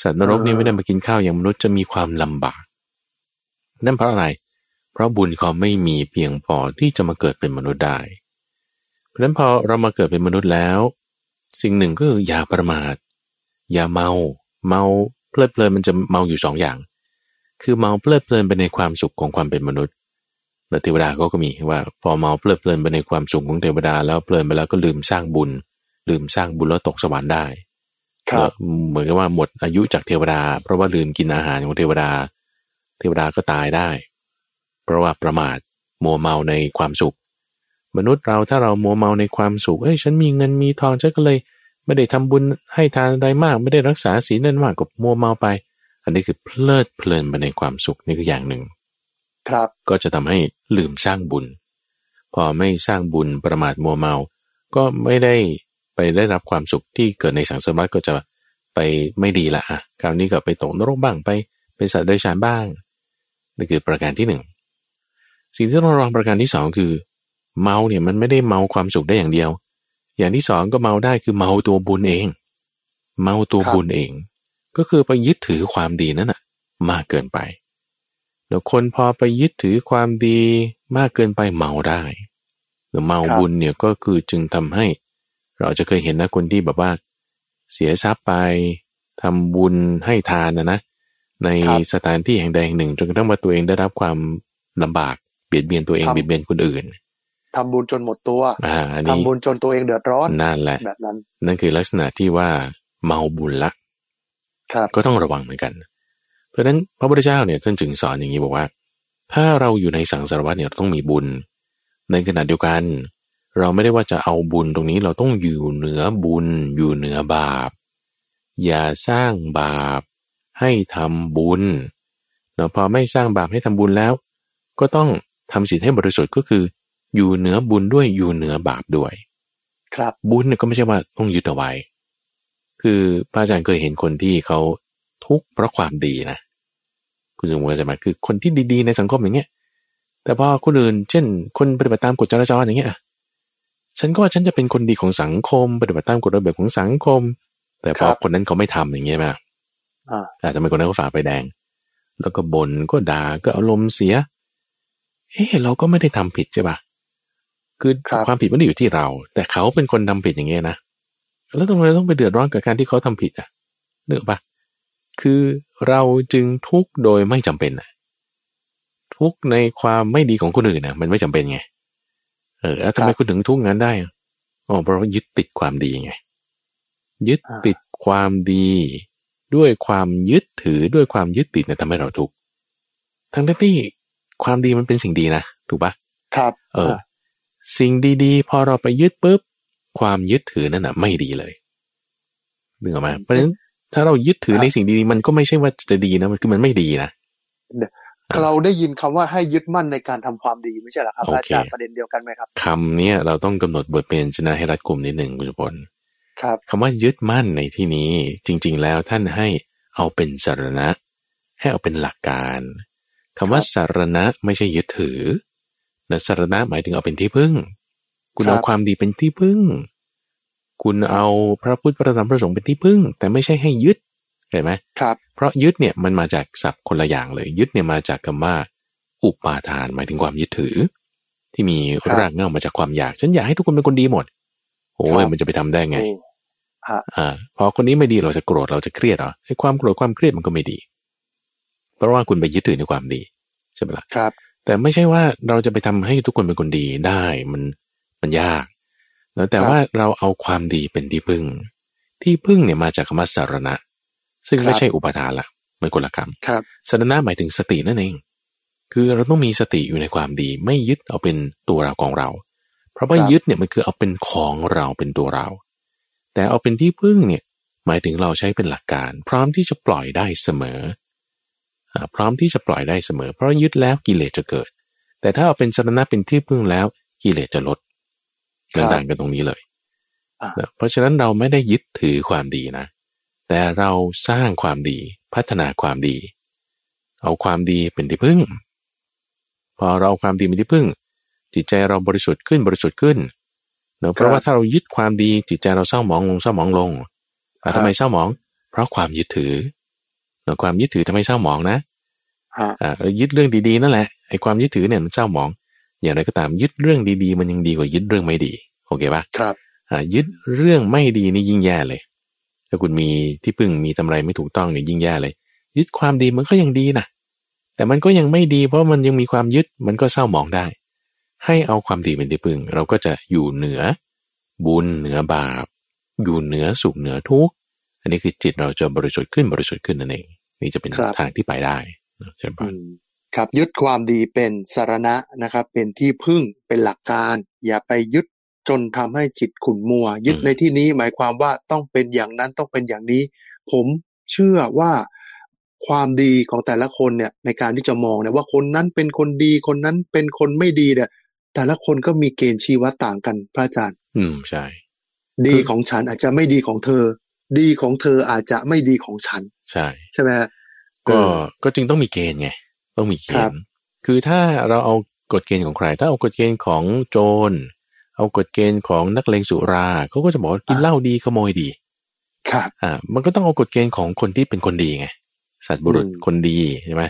[SPEAKER 2] สัตว์นรกนี่ไม่ได้มากินข้าวอย่างมนุษย์จะมีความลำบาก นั่นเพราะอะไร เพราะบุญเขาไม่มีเพียงพอที่จะมาเกิดเป็นมนุษย์ได้ เพราะนั้นพอเรามาเกิดเป็นมนุษย์แล้ว สิ่งหนึ่งก็คืออย่าประมาท อย่าเมา เมาเพลิดเพลินมันจะเมาอยู่สองอย่าง คือเมาเพลิดเพลินไปในความสุขของความเป็นมนุษย์และเทวดาก็ก็มีว่า พอเมาเพลิดเพลินไปในความสุขของเทวดาแล้วเพลินไปแล้วก็ลืมสร้างบุญ ลืมสร้างบุญแล้วตกสวรรค์ได้
[SPEAKER 1] ครับ
[SPEAKER 2] เหมือนกับว่าหมดอายุจากเทวดา เพราะว่าลืมกินอาหารของเทวดา เทวดาก็ตายได้ เพราะว่าประมาทมัวเมาในความสุข มนุษย์เราถ้าเรามัวเมาในความสุขเอ้ยฉันมีเงินมีทองฉันก็เลย ไม่ได้ทำบุญให้ทานอะไรมาก ไม่ได้รักษาศีลนั่นมากกับมัวเมาไป อันนี้คือเพลิดเพลินไปในความสุขนี่คืออย่างหนึ่ง
[SPEAKER 1] ครับ
[SPEAKER 2] ก็จะทำให้ลืมสร้างบุญ พอไม่สร้างบุญประมาทมัวเมา ก็ไม่ได้ ไปได้รับความสุขที่เกิดในสังสารวัฏก็จะไปไม่ดีละอะคราวนี้ก็ไปตกนรกบ้างไปเป็นสัตว์เดรัจฉานบ้างนี่คือประการที่หนึ่งสิ่งที่ต้องระวังประการที่สองคือ เมาเนี่ยมันไม่ได้เมาความสุขได้อย่างเดียว อย่างที่สองก็เมาได้คือเมาตัวบุญเอง เมาตัวบุญเอง ก็คือไปยึดถือความดีนั้นน่ะ มากเกินไปเดี๋ยวคนพอไปยึดถือความดีมากเกินไปเมาได้เดี๋ยวเมาบุญเนี่ยก็คือจึงทำให้ เราจะเคยเห็นนะคนที่แบบว่าเสียทรัพย์ไปทำบุญให้ทานนะนะในสถานที่แห่งใดแห่งหนึ่งจนกระทั่งว่าตัวเองได้รับความลำบากเบียดเบียนตัวเองเบียดเบียนคนอื่น
[SPEAKER 1] ทำบุญจนหมดตัว
[SPEAKER 2] อ่าอัน
[SPEAKER 1] ทำ
[SPEAKER 2] นี้
[SPEAKER 1] บุญจนตัวเองเดือดร้อน
[SPEAKER 2] นั่นแหละ
[SPEAKER 1] แบบนั้น
[SPEAKER 2] นั่นคือลักษณะที่ว่าเมาบุญละ
[SPEAKER 1] ครับ
[SPEAKER 2] ก็ต้องระวังเหมือนกัน เพราะฉะนั้นพระพุทธเจ้าเนี่ยท่านจึงสอนอย่างนี้บอกว่า ถ้าเราอยู่ในสังสารวัฏเนี่ยเราต้องมีบุญ ในขณะเดียวกัน เราไม่ได้ว่าจะเอาบุญตรงนี้เราต้องอยู่เหนือบุญอยู่เหนือบาป อย่าสร้างบาป ให้ทำบุญเนาะพอไม่สร้างบาปให้ทำบุญแล้ว ก็ต้องทำศีลให้บริสุทธิ์ก็คือ อยู่เหนือบุญด้วยอยู่เหนือบาปด้วย
[SPEAKER 1] ครับ
[SPEAKER 2] บุญเนี่ยก็ไม่ใช่ว่าต้องยึดเอาไว้ คือพระอาจารย์เคยเห็นคนที่เขาทุกข์เพราะความดีนะคุณสมมติจะมาคือคนที่ดีๆในสังคมอย่างเงี้ยแต่พอคนอื่นเช่น คนปฏิบัติตามกฎจราจรอย่างเงี้ย ฉันก็ว่าฉันจะเป็นคนดีของสังคม ปฏิบัติตามกฎระเบียบของสังคม แต่พอ
[SPEAKER 1] ครับ
[SPEAKER 2] คนนั้นเขาไม่ทำอย่างเงี้ยมา
[SPEAKER 1] อ่า
[SPEAKER 2] อาจจะเป็นคนนั้นเขาฝ่าไฟแดง แล้วก็บน่นก็ด่าก็อารมณ์เสียเอ๊ะเราก็ไม่ได้ทำผิดใช่ปะคือ
[SPEAKER 1] ครับ
[SPEAKER 2] ความผิดไม่ได้อยู่ที่เรา แต่เขาเป็นคนทำผิดอย่างเงี้ยนะแล้วทำไมเราต้องไปเดือดร้อนกับการที่เขาทำผิดอะเนึกออกปะคือเราจึงทุกข์โดยไม่จำเป็นอะทุกข์ในความไม่ดีของคนอื่นน่ะมันไม่จำเป็นไง เออแล้วทำไม
[SPEAKER 1] ครับ
[SPEAKER 2] คุณถึงทุกข์งั้นได้อะอ๋อเพราะว่ายึดติดความดีไง ยึด
[SPEAKER 1] อ่า
[SPEAKER 2] ติดความดี ด้วยความยึดถือด้วยความยึดติดเนี่ยทำให้เราทุกข์ทั้งที่ความดีมันเป็นสิ่งดีนะถูกปะ
[SPEAKER 1] ครับ
[SPEAKER 2] เออ สิ่งดีๆ พอเราไปยึดปุ๊บความยึดถือนั่นน่ะ ไม่ดีเลยนึกออกไหมาเพราะฉะนั้นถ้าเรายึดถือในสิ่งดีๆมันก็ไม่ใช่ว่าจะดีนะมันคือมันไม่ดีนะ
[SPEAKER 1] เราได้ยินคำว่าให้ยึดมั่นในการทำความดีไม่ใช่เหรอครับ
[SPEAKER 2] โอเค
[SPEAKER 1] อาจารย์ประเด็นเดียวกันไหมครับ
[SPEAKER 2] คำเนี้ยเราต้องกำหนดบทเป็นชนะให้รัดกลุ่มนิดหนึ่งคุณจุพล
[SPEAKER 1] ครับ
[SPEAKER 2] คำว่ายึดมั่นในที่นี้จริง ๆ แล้วท่านให้เอาเป็นสารณะ ให้เอาเป็นหลักการคำว่าสารณะไม่ใช่ยึดถือนะสารณะหมายถึงเอาเป็นที่พึ่ง คุณ
[SPEAKER 1] ครับ
[SPEAKER 2] เอาความดีเป็นที่พึ่ง คุณเอาพระพุทธพระธรรมพระสงฆ์เป็นที่พึ่ง แต่ไม่ใช่ให้ยึด เห็นไหม
[SPEAKER 1] ครับ
[SPEAKER 2] เพราะยึดเนี่ยมันมาจากศัพท์คนละอย่างเลย ยึดเนี่ยมาจากคำว่า อุปาทานหมายถึงความยึดถือ ที่มี
[SPEAKER 1] ครับ
[SPEAKER 2] รากเหง้ามาจากความอยากฉันอยากให้ทุกคนเป็นคนดีหมดโอ้
[SPEAKER 1] ครั
[SPEAKER 2] ย
[SPEAKER 1] บ
[SPEAKER 2] มันจะไปทำได้ไง
[SPEAKER 1] โอ้ฮะ
[SPEAKER 2] อ่าพอคนนี้ไม่ดีเราจะโกรธเราจะเครียดเหรอไอ้ความโกรธความเครียดมันก็ไม่ดี เพราะว่าคุณไปยึดถือในความดีใช่ไหมล่ะ
[SPEAKER 1] ครับ
[SPEAKER 2] แต่ไม่ใช่ว่าเราจะไปทำให้ทุกคนเป็นคนดีได้มันมันยากแล้วแต่
[SPEAKER 1] ครับ
[SPEAKER 2] ว่าเราเอาความดีเป็นที่พึ่ง ที่พึ่งเนี่ยมาจากคำว่าสารณะ ซึ่ง
[SPEAKER 1] ครับ
[SPEAKER 2] ไม่ใช่อุปทานละมันคนละค
[SPEAKER 1] ครับำ
[SPEAKER 2] สารณะหมายถึงสตินั่นเอง คือเราต้องมีสติอยู่ในความดี ไม่ยึดเอาเป็นตัวเราของเรา เพราะว่า
[SPEAKER 1] ครับ
[SPEAKER 2] ยึดเนี่ยมันคือเอาเป็นของเราเป็นตัวเรา แต่เอาเป็นที่พึ่งเนี่ยหมายถึงเราใช้เป็นหลักการ พร้อมที่จะปล่อยได้เสมออ่าพร้อมที่จะปล่อยได้เสมอ เพราะยึดแล้วกิเลสจะเกิด แต่ถ้าเอาเป็นสรณะเป็นที่พึ่งแล้วกิเลสจะลด
[SPEAKER 1] ครับ
[SPEAKER 2] ต่างกันตรงนี้เลย
[SPEAKER 1] อ่า
[SPEAKER 2] นะเพราะฉะนั้นเราไม่ได้ยึดถือความดีนะ แต่เราสร้างความดีพัฒนาความดี เอาความดีเป็นที่พึ่ง พอเราเอาความดีเป็นที่พึ่ง จิตใจเราบริสุทธิ์ขึ้นบริสุทธิ์ขึ้นเนอะเพราะว่าถ้าเรายึดความดีจิตใจเราเศร้าหมองลงเศร้าหมองลงอะทำไมเศร้าหมอง เพราะความยึดถือเนอะความยึดถือทำไมเศร้าหมองนะ
[SPEAKER 1] ฮะ
[SPEAKER 2] อ่าเรายึดเรื่องดีๆนั่นแหละไอ้ความยึดถือเนี่ยมันเศร้าหมอง อย่างไรก็ตามยึดเรื่องดีๆ มันยังดีกว่ายึดเรื่องไม่ดีโอเคปะ
[SPEAKER 1] ครับ
[SPEAKER 2] อ่ายึดเรื่องไม่ดีนี่ยิ่งแย่เลย ถ้าคุณมีที่พึ่งมีทำอะไรไม่ถูกต้องเนี่ยยิ่งแย่เลย ยึดความดีมันก็ยังดีนะแต่มันก็ยังไม่ดีเพราะมันยังมีความยึดมันก็เศร้าหมองได้ ให้เอาความดีเป็นที่พึ่ง เราก็จะอยู่เหนือ บุญเหนือบาป อยู่เหนือสุขเหนือทุกข์อันนี้คือจิตเราจะบริสุทธิ์ขึ้นบริสุทธิ์ขึ้นนั่นเองนี่จะเป็น
[SPEAKER 1] ครับ
[SPEAKER 2] ทางที่ไปได้นะใช่ปะ
[SPEAKER 1] อืมครับยึดความดีเป็นสารณะนะครับ เป็นที่พึ่งเป็นหลักการ อย่าไปยึด จนทำให้จิตขุ่นมัว ยึด
[SPEAKER 2] อืม
[SPEAKER 1] ในที่นี้หมายความว่าต้องเป็นอย่างนั้นต้องเป็นอย่างนี้ ผมเชื่อว่าความดีของแต่ละคนเนี่ยในการที่จะมองเนี่ยว่าคนนั้นเป็นคนดีคนนั้นเป็นคนไม่ดีเนี่ย แต่ละคนก็มีเกณฑ์ชีวะต่างกันพระอาจารย์
[SPEAKER 2] อืมใช่
[SPEAKER 1] ดีของฉันอาจจะไม่ดีของเธอ ดีของเธออาจจะไม่ดีของฉัน
[SPEAKER 2] ใช่
[SPEAKER 1] ใช่ไหมฮะ
[SPEAKER 2] ก็
[SPEAKER 1] เออ
[SPEAKER 2] ก็จึงต้องมีเกณฑ์ไงต้องมีเก
[SPEAKER 1] ครั
[SPEAKER 2] ณ
[SPEAKER 1] บ
[SPEAKER 2] ฑ์คือถ้าเราเอากฎเกณฑ์ของใคร ถ้าเอากฎเกณฑ์ของโจร เอากฎเกณฑ์ของนักเลงสุราเขาก็จะบอกว่ากินเหล้าดีขโมยดี
[SPEAKER 1] ครับ
[SPEAKER 2] อ่า มันก็ต้องเอากฎเกณฑ์ของคนที่เป็นคนดีไง สัตว์บุรุษ
[SPEAKER 1] อืม
[SPEAKER 2] คนดีใช่ไหม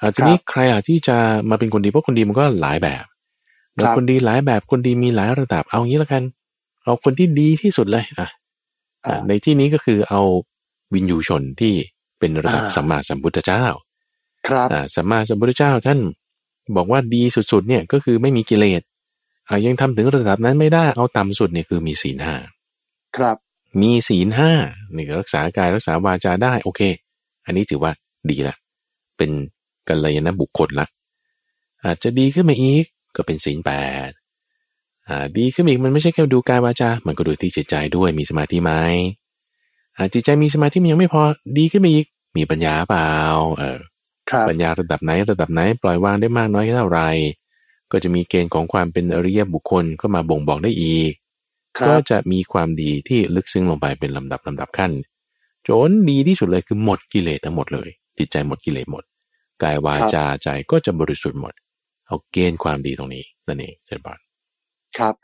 [SPEAKER 2] อ่าที
[SPEAKER 1] ครับ
[SPEAKER 2] นี้ใครอาจที่จะมาเป็นคนดีเพราะคนดีมันก็หลายแบบแล้ว
[SPEAKER 1] ครับ
[SPEAKER 2] คนดีหลายแบบคนดีมีหลายระดับเอางี้แล้วกัน เอาคนที่ดีที่สุดเลยอะอ่า
[SPEAKER 1] อ่า
[SPEAKER 2] ในที่นี้ก็คือเอาวินยูชนที่เป็นระดับ
[SPEAKER 1] อ่า
[SPEAKER 2] สัมมาสัมพุทธเจ้า
[SPEAKER 1] ครับ
[SPEAKER 2] อ่าสัมมาสัมพุทธเจ้าท่านบอกว่าดีสุดๆ เนี่ยก็คือไม่มีกิเลสอ่า ยังทำถึงระดับนั้นไม่ได้เอาต่ำสุดเนี่ยคือมีศีลห้า
[SPEAKER 1] ครับ
[SPEAKER 2] มีศีลห้านี่ก็รักษากายรักษาวาจาได้โอเค อันนี้ถือว่าดีละ เป็นกัลยาณบุคคลละอาจจะดีขึ้นมาอีกก็เป็นศีลแปดอ่าดีขึ้นมาอีกมันไม่ใช่แค่ดูกายวาจา มันก็ดูที่จิตใจด้วยมีสมาธิไหมอ่าจิตใจมีสมาธิมันยังไม่พอดีขึ้นมาอีกมีปัญญาเปล่าเออ
[SPEAKER 1] ครับ
[SPEAKER 2] ปัญญาระดับไหนระดับไหนปล่อยวางได้มากน้อยเท่าไหร ก็จะมีเกณฑ์ของความเป็นอริยบุคคลเข้ามาบ่งบอกได้อีก
[SPEAKER 1] ครั
[SPEAKER 2] ก็
[SPEAKER 1] บ
[SPEAKER 2] จะมีความดีที่ลึกซึ้งลงไปเป็นลำดับลำดับขั้น จนดีที่สุดเลยคือหมดกิเลสทั้งหมดเลย จิตใจหมดกิเลสหมด กายวาจาใจก็จะบริสุทธิ์หมด เอาเกณฑ์ความดีตรงนี้นั่นเองเช่นบาน
[SPEAKER 1] ครับ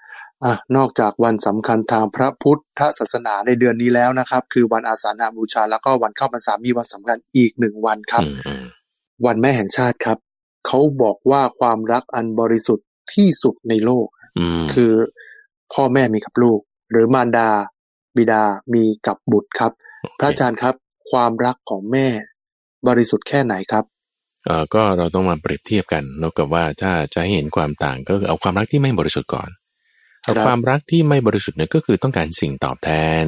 [SPEAKER 1] อะนอกจากวันสำคัญทางพระพุทธศาสนาในเดือนนี้แล้วนะครับ คือวันอาสาฬหบูชาแล้วก็วันเข้าพรรษามีวันสำคัญอีกหนึ่งวันครับ
[SPEAKER 2] อืมอืม
[SPEAKER 1] วันแม่แห่งชาติครับ เขาบอกว่าความรักอันบริสุทธิ์ที่สุดในโลก
[SPEAKER 2] อืม
[SPEAKER 1] คือพ่อแม่มีกับลูก หรือมารดา บิดามีกับบุตรครับ พระอาจารย์ครับ ความรักของแม่บริสุทธิ์แค่ไหนครับ
[SPEAKER 2] เอ่อก็เราต้องมาเปรียบเทียบกันเนอะกับว่าถ้าจะให้เห็นความต่างก็คือเอาความรักที่ไม่บริสุทธิ์ก่อน
[SPEAKER 1] ครับ
[SPEAKER 2] เอาความรักที่ไม่บริสุทธิ์เนี่ยก็คือต้องการสิ่งตอบแทน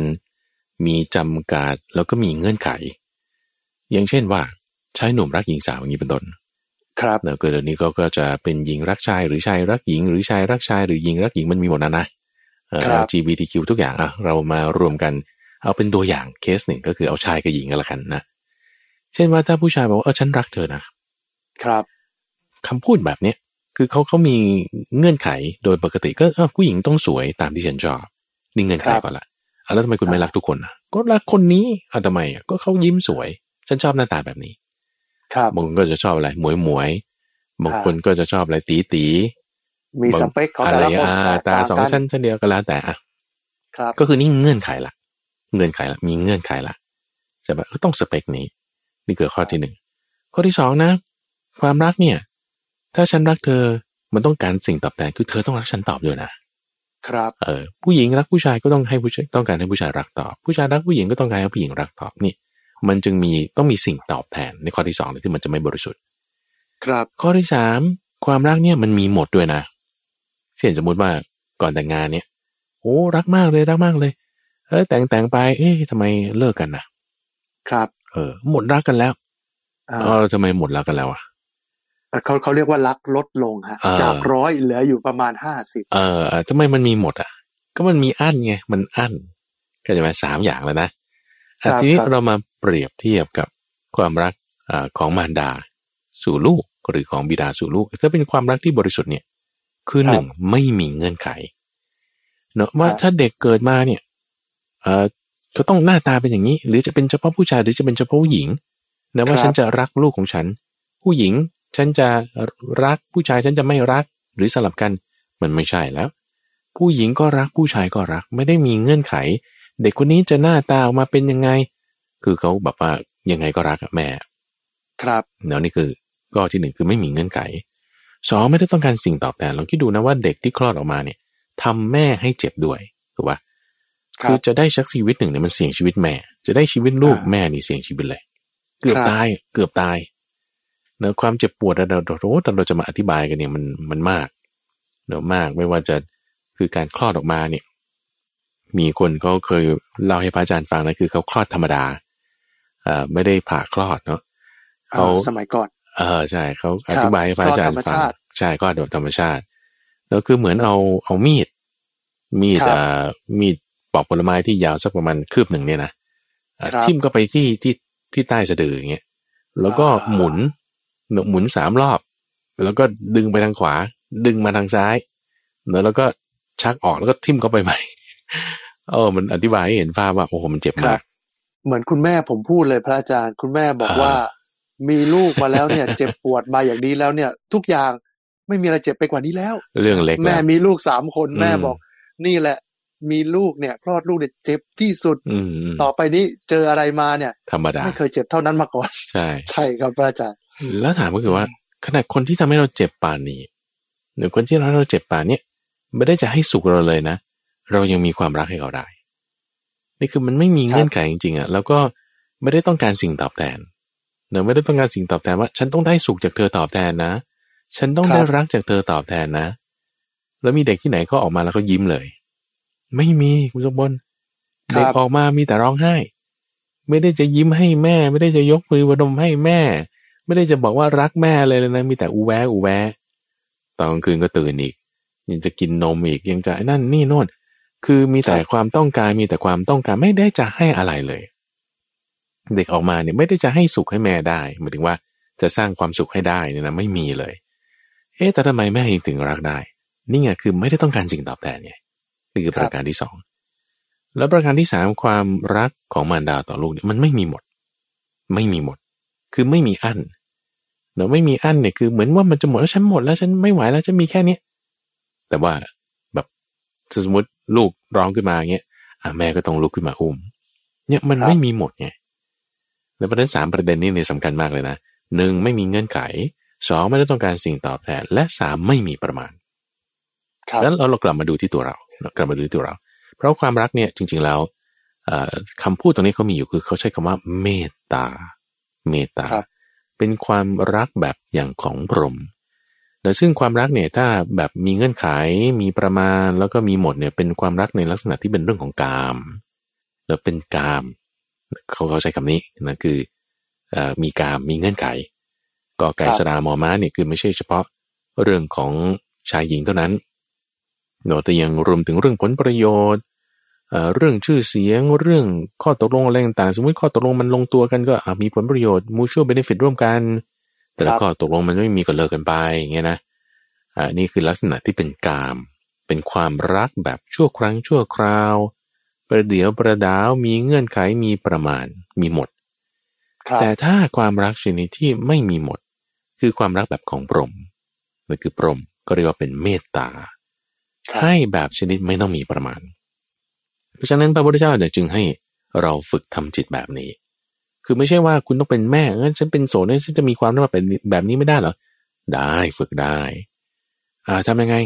[SPEAKER 2] มีจำกัดแล้วก็มีเงื่อนไข อย่างเช่นว่าชายหนุ่มรักหญิงสาวอย่างนี้เป็นต้น
[SPEAKER 1] ครับ
[SPEAKER 2] เนอะก็เดี๋ยวนี้ก็ก็จะเป็นหญิงรักชายหรือชายรักหญิง หรือชายรักชายหรือหญิงรักหญิงมันมีหมดนะนะเอ่อ
[SPEAKER 1] ครับ
[SPEAKER 2] LGBTQ ทุกอย่างอะเรามารวมกัน เอาเป็นตัวอย่างเคสหนึ่งก็คือเอาชายกับหญิงกันละกันนะเช่นว่าถ้าผู้ชายบอกว่าเออฉันรักเธอนะครับคำพูดแบบเนี้ยคือเขาเขามีเงื่อนไขโดยปกติก็เออผู้หญิงต้องสวยตามที่ฉันชอบนี่เงื่อนไข
[SPEAKER 1] ครับ
[SPEAKER 2] ก่อนละอะแล้วทำไมคุณไม่รักทุกคนนะก็รักคนนี้อะทำไมอะก็เขายิ้มสวย ฉันชอบหน้าตาแบบนี้
[SPEAKER 1] ครับ
[SPEAKER 2] บางคนก็จะชอบอะไรหมวยหมวยๆบางคนก็จะชอบอะไรตีตี
[SPEAKER 1] มีสเปคของ
[SPEAKER 2] อะ
[SPEAKER 1] แต่
[SPEAKER 2] ไร
[SPEAKER 1] ละคน
[SPEAKER 2] อ่า
[SPEAKER 1] แตก
[SPEAKER 2] ตา
[SPEAKER 1] ต่าง
[SPEAKER 2] สอง
[SPEAKER 1] กัน
[SPEAKER 2] ชั้นชั้นเดียวก็แล้วแต่อะ
[SPEAKER 1] ครับ
[SPEAKER 2] ก็คือนี่เงื่อนไขละเงื่อนไขละมีเงื่อนไขละจะแบบต้องสเปคนี้ นี่คือข้อที่หนึ่งข้อที่สองนะ ความรักเนี่ย ถ้าฉันรักเธอมันต้องการสิ่งตอบแทนคือเธอต้องรักฉันตอบด้วยนะครับเออผู้หญิงรักผู้ชายก็ต้องให้ผู้ชายต้องการให้ผู้ชายรักตอบ ผู้ชายรักผู้หญิงก็ต้องการให้ผู้หญิงรักตอบนี่ มันจึงมีต้องมีสิ่งตอบแทนในข้อที่สองเลยที่มันจะไม่บริสุทธิ์
[SPEAKER 1] ครับ
[SPEAKER 2] ข้อที่สามความรักเนี่ยมันมีหมดด้วยนะเช่นสมมติว่าก่อนแต่งงานเนี่ยโอ้รักมากเลยรักมากเลยเออแต่งแต่งไป เอ๊ะทำไมเลิกกันนะครับ เออ หมดรักกันแล้ว
[SPEAKER 1] อ่า
[SPEAKER 2] เออทำไมหมดรักกันแล้วอะ
[SPEAKER 1] เขาเขาเรียกว่ารักลดลงฮะ
[SPEAKER 2] อ่า
[SPEAKER 1] จากร้อยเหลืออยู่ประมาณห้าสิบ
[SPEAKER 2] เออเออทำไมมันมีหมดอะ ก็มันมีอั้นไงมันอั้นก็จะมาสามอย่างแล้วนะอะ ทีนี้เรามาเปรียบเทียบกับความรักอ่าของมารดา สู่ลูกหรือของบิดาสู่ลูก ถ้าเป็นความรักที่บริสุทธิ์เนี่ย คือหนึ่งไม่มีเงื่อนไข เนอะว่าถ้าเด็กเกิดมาเนี่ยเออก็ต้องหน้าตาเป็นอย่างนี้ หรือจะเป็นเฉพาะผู้ชายหรือจะเป็นเฉพาะผู้หญิงนะว่าฉันจะรักลูกของฉัน ผู้หญิงฉันจะรักผู้ชายฉันจะไม่รัก หรือสลับกันมันไม่ใช่แล้ว ผู้หญิงก็รักผู้ชายก็รัก ไม่ได้มีเงื่อนไข เด็กคนนี้จะหน้าตาออกมาเป็นยังไง คือเขาแบบว่ายังไงก็รักอะแม่
[SPEAKER 1] ครับ
[SPEAKER 2] เนาะนี่คือก็ที่หนึ่งคือไม่มีเงื่อนไขสองไม่ได้ต้องการสิ่งตอบแทนลองคิดดูนะว่าเด็กที่คลอดออกมาเนี่ยทำแม่ให้เจ็บด้วยถูกปะ
[SPEAKER 1] ครั
[SPEAKER 2] คื
[SPEAKER 1] บ
[SPEAKER 2] อจะได้ชักชีวิตหนึ่งเนี่ยมันเสี่ยงชีวิตแม่ จะได้ชีวิตลูก
[SPEAKER 1] อ่า
[SPEAKER 2] แม่นี่เสี่ยงชีวิตเลย เกือบ
[SPEAKER 1] ครับ
[SPEAKER 2] ตายเกือบตายเนอะความเจ็บปวดเราเราเราเราจะมาอธิบายกันเนี่ยมันมันมากเนอะมากไม่ว่าจะคือการคลอดออกมาเนี่ย มีคนเขาเคยเล่าให้พระอาจารย์ฟังนะคือเขาคลอดธรรมดาอ่าไม่ได้ผ่าคลอดเนาะเขา
[SPEAKER 1] อ่าสมัยก่อน
[SPEAKER 2] เออใช่เขาอธิบายให้พระอาจารย์
[SPEAKER 1] คลอดธรรม
[SPEAKER 2] ฟัง
[SPEAKER 1] ชาติ
[SPEAKER 2] ใช่ก็โดยธรรมชาติ แล้วคือเหมือนเอาเอามีด มีด
[SPEAKER 1] ครับ
[SPEAKER 2] อ่ามีดปอกผลไม้ที่ยาวสักประมาณคืบหนึ่งเนี่ยนะอะ
[SPEAKER 1] ครับ
[SPEAKER 2] ทิ่มก็ไปที่ที่ที่ใต้สะดืออย่างเงี้ยแล้วก็
[SPEAKER 1] อ่า
[SPEAKER 2] หมุนหมุนสามรอบ แล้วก็ดึงไปทางขวา ดึงมาทางซ้าย แล้วแล้วก็ชักออกแล้วก็ทิ่มเข้าไปใหม่ เออ มันอธิบายให้เห็นภาพว่าโอ้โหมันเจ็บ
[SPEAKER 1] ครั
[SPEAKER 2] มาก
[SPEAKER 1] บเหมือนคุณแม่ผมพูดเลยพระอาจารย์ คุณแม่บอก
[SPEAKER 2] อ่า
[SPEAKER 1] ว่า มีลูกมาแล้วเนี่ย เจ็บปวดมาอย่างนี้แล้วเนี่ย ทุกอย่างไม่มีอะไรเจ็บไปกว่านี้แล้ว
[SPEAKER 2] เรื่องเล็ก
[SPEAKER 1] แม่
[SPEAKER 2] แล้ว
[SPEAKER 1] มีลูกสามคน
[SPEAKER 2] อืม
[SPEAKER 1] แม่บอก นี่แหละ มีลูกเนี่ยคลอดลูกเนี่ยเจ็บที่สุด
[SPEAKER 2] อืมอืม
[SPEAKER 1] ต่อไปนี้เจออะไรมาเนี่ย
[SPEAKER 2] ธรรมดา
[SPEAKER 1] ไม่เคยเจ็บเท่านั้นมาก่อน
[SPEAKER 2] ใช่
[SPEAKER 1] ใช่ครับพระอาจารย์
[SPEAKER 2] แล้วถามก็คือว่า ขนาดคนที่ทำให้เราเจ็บป่านนี้หรือคนที่ทำให้เราเจ็บป่านเนี้ยไม่ได้จะให้สุขเราเลยนะ เรายังมีความรักให้เขาได้ นี่คือมันไม่มีเงื่อนไขจริงๆอะแล้วก็ไม่ได้ต้องการสิ่งตอบแทนเนอะไม่ได้ต้องการสิ่งตอบแทนว่า ฉันต้องได้สุขจากเธอตอบแทนนะ ฉันต้องได้รักจากเธอตอบแทนนะ แล้วมีเด็กที่ไหนก็ออกมาแล้วเขายิ้มเลย ไม่มีคุณสมบัติเด็กออกมามีแต่ร้องไห้ ไม่ได้จะยิ้มให้แม่ ไม่ได้จะยกมือประนมให้แม่ ไม่ได้จะบอกว่ารักแม่เลยเลยนะมีแต่อูแวะอูแวะตอนกลางคืนก็ตื่นอีก ยังจะกินนมอีกยังจะไอ้นั่นนี่โน่น คือมีแต่ความต้องการมีแต่ความต้องการไม่ได้จะให้อะไรเลย เด็กออกมาเนี่ยไม่ได้จะให้สุขให้แม่ได้หมายถึงว่าจะสร้างความสุขให้ได้เนี่ยนะไม่มีเลย เอ๊ะแต่ทำไมแม่ยังถึงรักได้ นี่ไงคือไม่ได้ต้องการสิ่งตอบแทนไงนี่คือประการที่สองแล้วประการที่สามความรักของมารดาต่อลูกเนี่ยมันไม่มีหมด ไม่มีหมด คือไม่มีอั้นเนาะไม่มีอั้นเนี่ยคือเหมือนว่ามันจะหมดแล้วฉันหมดแล้วฉันไม่ไหวแล้วฉันมีแค่เนี้ยแต่ว่าแบบ สมมติลูกร้องขึ้นมาเงี้ยอะแม่ก็ต้องลุกขึ้นมาอุ้ม เนี่ยมัน
[SPEAKER 1] ครับ
[SPEAKER 2] ไม่มีหมดไงแล้วประเด็นสามประเด็นนี้เนี่ยสำคัญมากเลยนะหนึ่งไม่มีเงื่อนไขสองไม่ได้ต้องการสิ่งตอบแทน และสามไม่มีประมาณ
[SPEAKER 1] ครับ
[SPEAKER 2] แล้วเราเรากลับมาดูที่ตัวเราเรากลับมาดูที่ตัวเรา เพราะความรักเนี่ยจริง ๆแล้วเอ่อคำพูดตรงนี้เขามีอยู่คือเขาใช้คำว่าเมตตา เมตตา
[SPEAKER 1] ครับ
[SPEAKER 2] เป็นความรักแบบอย่างของพรหม แต่ซึ่งความรักเนี่ยถ้าแบบมีเงื่อนไขมีประมาณแล้วก็มีหมดเนี่ยเป็นความรักในลักษณะที่เป็นเรื่องของกามแล้วเป็นกามเขาเขาใช้คำนี้นะคืออมีกามมีเงื่อนไขก็ไก่สรามอม้าเนี่ยคือไม่ใช่เฉพาะเรื่องของชายหญิงเท่านั้นเนอะแต่ยังรวมถึงเรื่องผลประโยชน์เรื่องชื่อเสียงเรื่องข้อตกลงอะไรต่างๆสมมติข้อตกลงมันลงตัวกันก็มีผลประโยชน์ mutual benefit ร่วมกัน แต่ละ
[SPEAKER 1] ครับ
[SPEAKER 2] ข้อตกลงมันไม่มีก็เลิกกันไปอย่างเงี้ยนะอ่านี่คือลักษณะที่เป็นกาม เป็นความรักแบบชั่วครั้งชั่วคราว ประเดี๋ยวประดาวมีเงื่อนไขมีประมาณมีหมด
[SPEAKER 1] ครับ
[SPEAKER 2] แต่ถ้าความรักชนิดที่ไม่มีหมด คือความรักแบบของพรหมนั่นคือพรหมก็เรียกว่าเป็นเมตตา
[SPEAKER 1] ครับ
[SPEAKER 2] ให้แบบชนิดไม่ต้องมีประมาณ เพราะฉะนั้นพระพุทธเจ้าเนี่ยจึงให้เราฝึกทำจิตแบบนี้ คือไม่ใช่ว่าคุณต้องเป็นแม่งั้นฉันเป็นโสดเนี่ยฉันจะมีความรักแบบแบบนี้ไม่ได้เหรอ ได้ฝึกได้ อ่าทำยังไง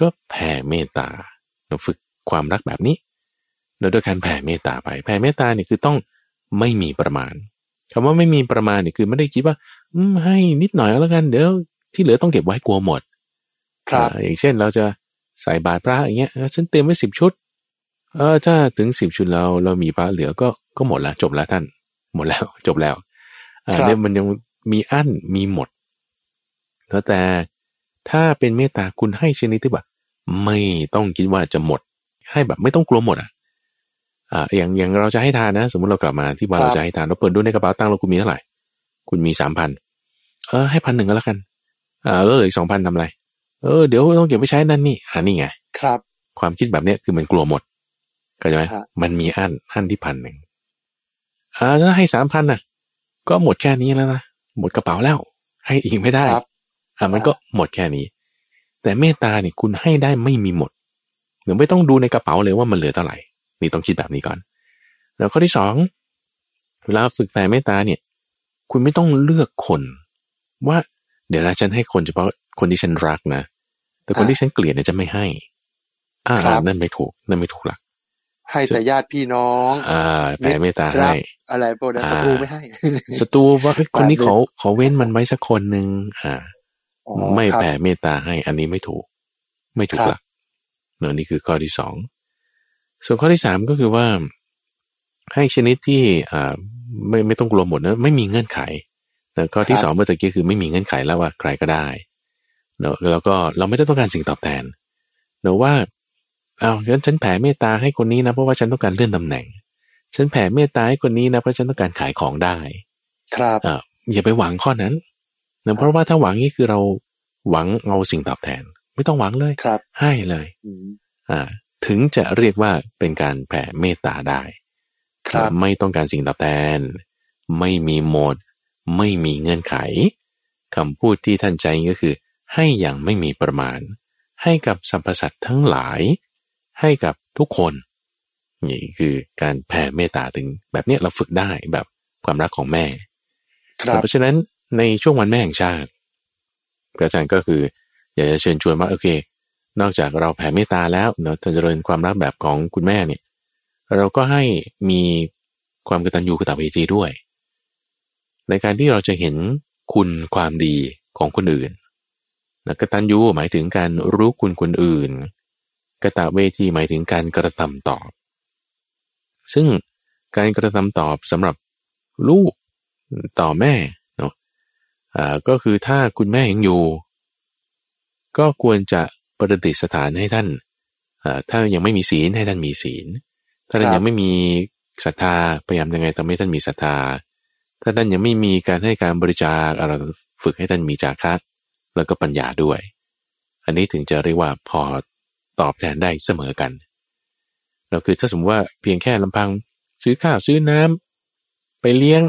[SPEAKER 2] ก็แผ่เมตตาเราฝึกความรักแบบนี้โดยโดยการแผ่เมตตาไป แผ่เมตตาเนี่ยคือต้องไม่มีประมาณคำว่าไม่มีประมาณเนี่ยคือไม่ได้คิดว่า อืมให้นิดหน่อยแล้วกัน เดี๋ยวที่เหลือต้องเก็บไว้กลัวหมด
[SPEAKER 1] ครับ
[SPEAKER 2] อ่าอย่างเช่นเราจะใส่บาตรพระอย่างเงี้ยเออฉันเตรียมไว้สิบชุด เออถ้าถึงสิบชุดแล้วเรามีพระเหลือก็ก็หมดแล้วจบแล้วท่าน หมดแล้วจบแล้วอ่า
[SPEAKER 1] ครับ
[SPEAKER 2] เนี่ยมันยังมีอั้นมีหมดแล้วแต่ถ้าเป็นเมตตาคุณให้ชนิดที่แบบไม่ต้องคิดว่าจะหมด ให้แบบไม่ต้องกลัวหมดอะอ่าอย่างอย่างเราจะให้ทานนะ สมมติเรากลับมาที่บ้าน
[SPEAKER 1] ครับ
[SPEAKER 2] เราจะให้ทานเราเปิดดูในกระเป๋าตังค์เราคุณมีเท่าไหร่คุณมีสามพันเออให้พันหนึ่งก็แล้วกันอ่าแล้วเหลืออีกสองพันทำอะไร เออเดี๋ยวต้องเก็บไปใช้นั่นนี่อ่านี่ไง
[SPEAKER 1] ครับ
[SPEAKER 2] ความคิดแบบเนี้ยคือมันกลัวหมดเข้าใจไหม
[SPEAKER 1] ครับ
[SPEAKER 2] มันมีอันอันที่พันหนึ่ง อ่าถ้าให้สามพันน่ะ ก็หมดแค่นี้แล้วนะหมดกระเป๋าแล้ว ให้อีกไม่ได้
[SPEAKER 1] ครับ
[SPEAKER 2] อ่ามันก็หมดแค่นี้ แต่เมตตาเนี่ยคุณให้ได้ไม่มีหมดหรือไม่ต้องดูในกระเป๋าเลยว่ามันเหลือเท่าไหร่นี่ต้องคิดแบบนี้ก่อน แล้วข้อที่สองเวลาฝึกแผ่เมตตาเนี่ย คุณไม่ต้องเลือกคน ว่าเดี๋ยวนะฉันให้คนเฉพาะคนที่ฉันรักนะแต่คน
[SPEAKER 1] อ่า
[SPEAKER 2] ที่ฉันเกลียดเนี่ยจะไม่ให้ อ่า
[SPEAKER 1] ครับ
[SPEAKER 2] นั่นไม่ถูกนั่นไม่ถูกหลัก
[SPEAKER 1] ให้แต่ญาติพี่น้อง
[SPEAKER 2] อ่าแผ่เมตตา
[SPEAKER 1] ครั
[SPEAKER 2] ให้
[SPEAKER 1] บอะไรพวกนั้น
[SPEAKER 2] อ่า
[SPEAKER 1] ศัตรูไม่ให้
[SPEAKER 2] ศัตรูว่าเอ้ยคนนี้
[SPEAKER 1] แบบนี้
[SPEAKER 2] ขอขอเว้นมันไว้สักคนหนึ่งอ่า
[SPEAKER 1] อ๋อ
[SPEAKER 2] ไม่
[SPEAKER 1] ครับ
[SPEAKER 2] แผ่เมตตาให้ อันนี้ไม่ถูก ไม่ถูก
[SPEAKER 1] ครับ
[SPEAKER 2] หลักเนอะนี่คือข้อที่สองส่วนข้อที่สามก็คือว่า ให้ชนิดที่อ่าไม่ไม่ต้องกลัวหมดนะไม่มีเงื่อนไขแล้วก็ที่สองเมื่อตะกี้คือไม่มีเงื่อนไขแล้วว่าใครก็ได้เนอะแล้วก็เราไม่ได้ต้องการสิ่งตอบแทนเนอะว่า เอาฉันฉันแผ่เมตตาให้คนนี้นะเพราะว่าฉันต้องการเลื่อนตำแหน่ง ฉันแผ่เมตตาให้คนนี้นะเพราะฉันต้องการขายของได้
[SPEAKER 1] ครับ
[SPEAKER 2] เอออย่าไปหวังข้อนั้นนะเพราะว่าถ้าหวังนี่คือเราหวังเอาสิ่งตอบแทน ไม่ต้องหวังเลย
[SPEAKER 1] ครับ
[SPEAKER 2] ให้เลย
[SPEAKER 1] อืม
[SPEAKER 2] อ่า ถึงจะเรียกว่าเป็นการแผ่เมตตาได้
[SPEAKER 1] ครับ
[SPEAKER 2] ไม่ต้องการสิ่งตอบแทน ไม่มีโหมด ไม่มีเงื่อนไขคำพูดที่ท่านใจก็คือ ให้อย่างไม่มีประมาณ ให้กับสรรพสัตว์ทั้งหลาย ให้กับทุกคนนี่คือการแผ่เมตตาถึงแบบเนี้ยเราฝึกได้แบบความรักของแม่
[SPEAKER 1] ครับ
[SPEAKER 2] เพราะฉะนั้นในช่วงวันแม่แห่งชาติพระอาจารย์ก็คือ อยากจะเชิญชวนว่าโอเค นอกจากเราแผ่เมตตาแล้วเนาะเจริญความรักแบบของคุณแม่เนี่ย เราก็ให้มีความกตัญญูกตเวทีด้วย ในการที่เราจะเห็นคุณความดีของคนอื่นนะกตัญญูหมายถึงการรู้คุณคนอื่น กตเวทีหมายถึงการกระทำตอบ ซึ่งการกระทำตอบสำหรับลูกต่อแม่เนาะอ่าก็คือถ้าคุณแม่ยังอยู่ ก็ควรจะประดิษฐานให้ท่านอ่าถ้ายังไม่มีศีลให้ท่านมีศีล ถ้าท่านยังไม่มีศรัทธาพยายามยังไงทำให้ท่านมีศรัทธา ถ้าท่านยังไม่มีการให้การบริจาคเราฝึกให้ท่านมีจาคะแล้วก็ปัญญาด้วย อันนี้ถึงจะเรียกว่าพอ ตอบแทนได้เสมอกัน เราคือถ้าสมมติว่าเพียงแค่ลำพัง ซื้อข้าวซื้อน้ำไปเลี้ยง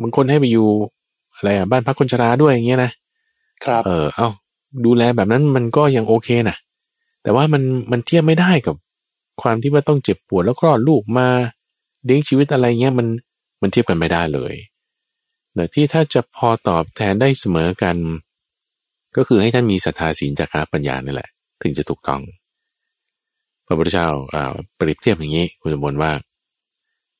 [SPEAKER 2] บางคนให้ไปอยู่อะไรอะบ้านพักคนชราด้วยอย่างเงี้ยนะ
[SPEAKER 1] ครับ
[SPEAKER 2] เออเอาดูแลแบบนั้นมันก็ยังโอเคนะแต่ว่ามันมันเทียบไม่ได้กับ ความที่ว่าต้องเจ็บปวดแล้วคลอดลูกมาเลี้ยงชีวิตอะไรเงี้ยมันมันเทียบกันไม่ได้เลยเนอะที่ถ้าจะพอตอบแทนได้เสมอกัน ก็คือให้ท่านมีศรัทธาศีลจาระปัญญานี่แหละ ถึงจะถูกต้องพ ระพุทธเจ้าอ่าเปรียบเทียบอย่างนี้ คุณสมบูรณ์ว่า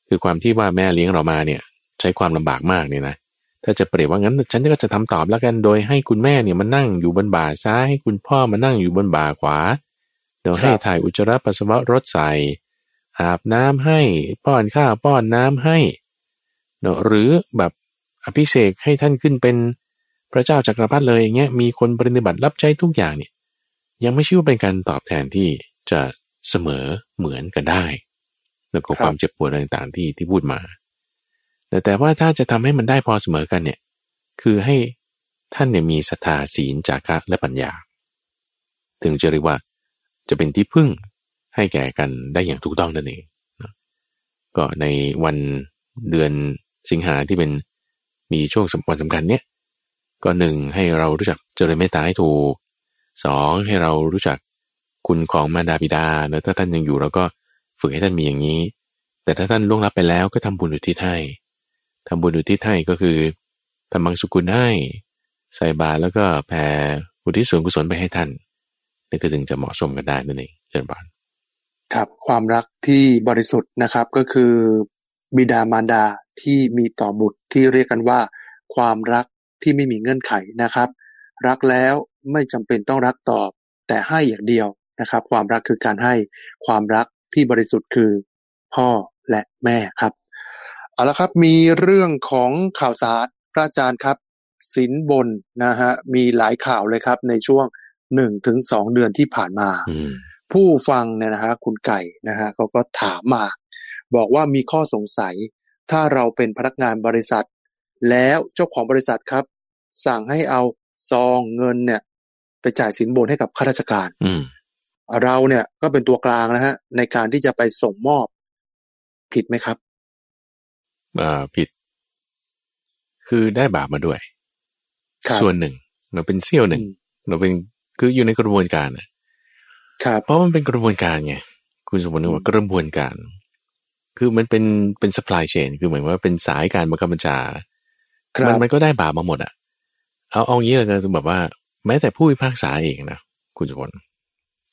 [SPEAKER 2] คือความที่ว่าแม่เลี้ยงเรามาเนี่ย ใช้ความลำบากมากเนี่ยนะถ้าจะเปรียบว่างั้น ฉันก็จะทำตอบแล้วกันโดยให้คุณแม่เนี่ยมานั่งอยู่บนบ่าซ้ายให้คุณพ่อมานั่งอยู่บนบ่าขวาเดี๋ยวให้ถ่ายอุจจาระปัสสาวะรถใส่อาบน้ำให้ป้อนข้าวป้อนน้ำให้เนอะหรือแบบอภิเษกให้ท่านขึ้นเป็นพระเจ้าจักรพรรดิเลยอย่างเงี้ยมีคนปฏิบัติรับใช้ทุกอย่างเนี่ย ยังไม่ชื่อว่าเป็นการตอบแทนที่จะ เสมอเหมือนกันได้ แล้วก็
[SPEAKER 1] ครับ
[SPEAKER 2] ความเจ็บปวดอะไรต่างๆที่ที่พูดมา แต่แต่ว่าถ้าจะทำให้มันได้พอเสมอกันเนี่ย คือให้ท่านเนี่ยมีศรัทธาศีลจาคะและปัญญา ถึงจะเรียกว่าจะเป็นที่พึ่งให้แก่กันได้อย่างถูกต้องนั่นเองนะก็ในวันเดือนสิงหาที่เป็นมีช่วงสำคัญสำคัญเนี่ยก็หนึ่งให้เรารู้จักเจริญเมตตาให้ถูกสองให้เรารู้จัก คุณของมารดาบิดาแล้วถ้าท่านยังอยู่เราก็ฝึกให้ท่านมีอย่างนี้ แต่ถ้าท่านล่วงลับไปแล้วก็ทำบุญอุทิศให้ทำบุญอุทิศให้ก็คือทำบังสุกุลให้ ใส่บาตรแล้วก็แผ่อุทิศส่วนกุศลไปให้ท่านนี่ก็ถึงจะเหมาะสมกันได้นั่นเองเจริญบาน
[SPEAKER 1] ครับความรักที่บริสุทธิ์นะครับก็คือบิดามารดาที่มีต่อบุตรที่เรียกกันว่า ความรักที่ไม่มีเงื่อนไขนะครับ รักแล้วไม่จำเป็นต้องรักตอบ แต่ให้อย่างเดียว นะครับ ความรักคือการให้ความรักที่บริสุทธิ์คือพ่อและแม่ครับเอาละครับมีเรื่องของข่าวสารพระอาจารย์ครับสินบนนะฮะมีหลายข่าวเลยครับ ในช่วงหนึ่งถึงสองเดือนที่ผ่านมา
[SPEAKER 2] อืม
[SPEAKER 1] ผู้ฟังเนี่ยนะฮะคุณไก่นะฮะเขาก็ถามมา บอกว่ามีข้อสงสัย ถ้าเราเป็นพนักงานบริษัท แล้วเจ้าของบริษัทครับ สั่งให้เอาซองเงินเนี่ย ไปจ่ายสินบนให้กับข้าราชการ
[SPEAKER 2] อืม
[SPEAKER 1] เราเนี่ยก็เป็นตัวกลางนะฮะในการที่จะไปส่งมอบ ผิดไหมครับ
[SPEAKER 2] อ่าผิด คือได้บาปมาด้วย
[SPEAKER 1] ครับ
[SPEAKER 2] ส่วนหนึ่ง เราเป็นเสี้ยวหนึ่ง
[SPEAKER 1] อืม
[SPEAKER 2] เราเป็นคืออยู่ในกระบวนการน่ะ
[SPEAKER 1] ครับ
[SPEAKER 2] เพราะมันเป็นกระบวนการไงคุณสมบูรณ์นึกว่ากระบวนการ คือมันเป็นเป็น supply chain คือเหมือนว่าเป็นสายการบังคับบัญชา
[SPEAKER 1] ครั
[SPEAKER 2] มัน
[SPEAKER 1] บ
[SPEAKER 2] มันก็ได้บาปมาหมดอะ เอาเอางี้เลยก็แบบว่า แม้แต่ผู้พิพากษาเองนะคุณสมบูรณ์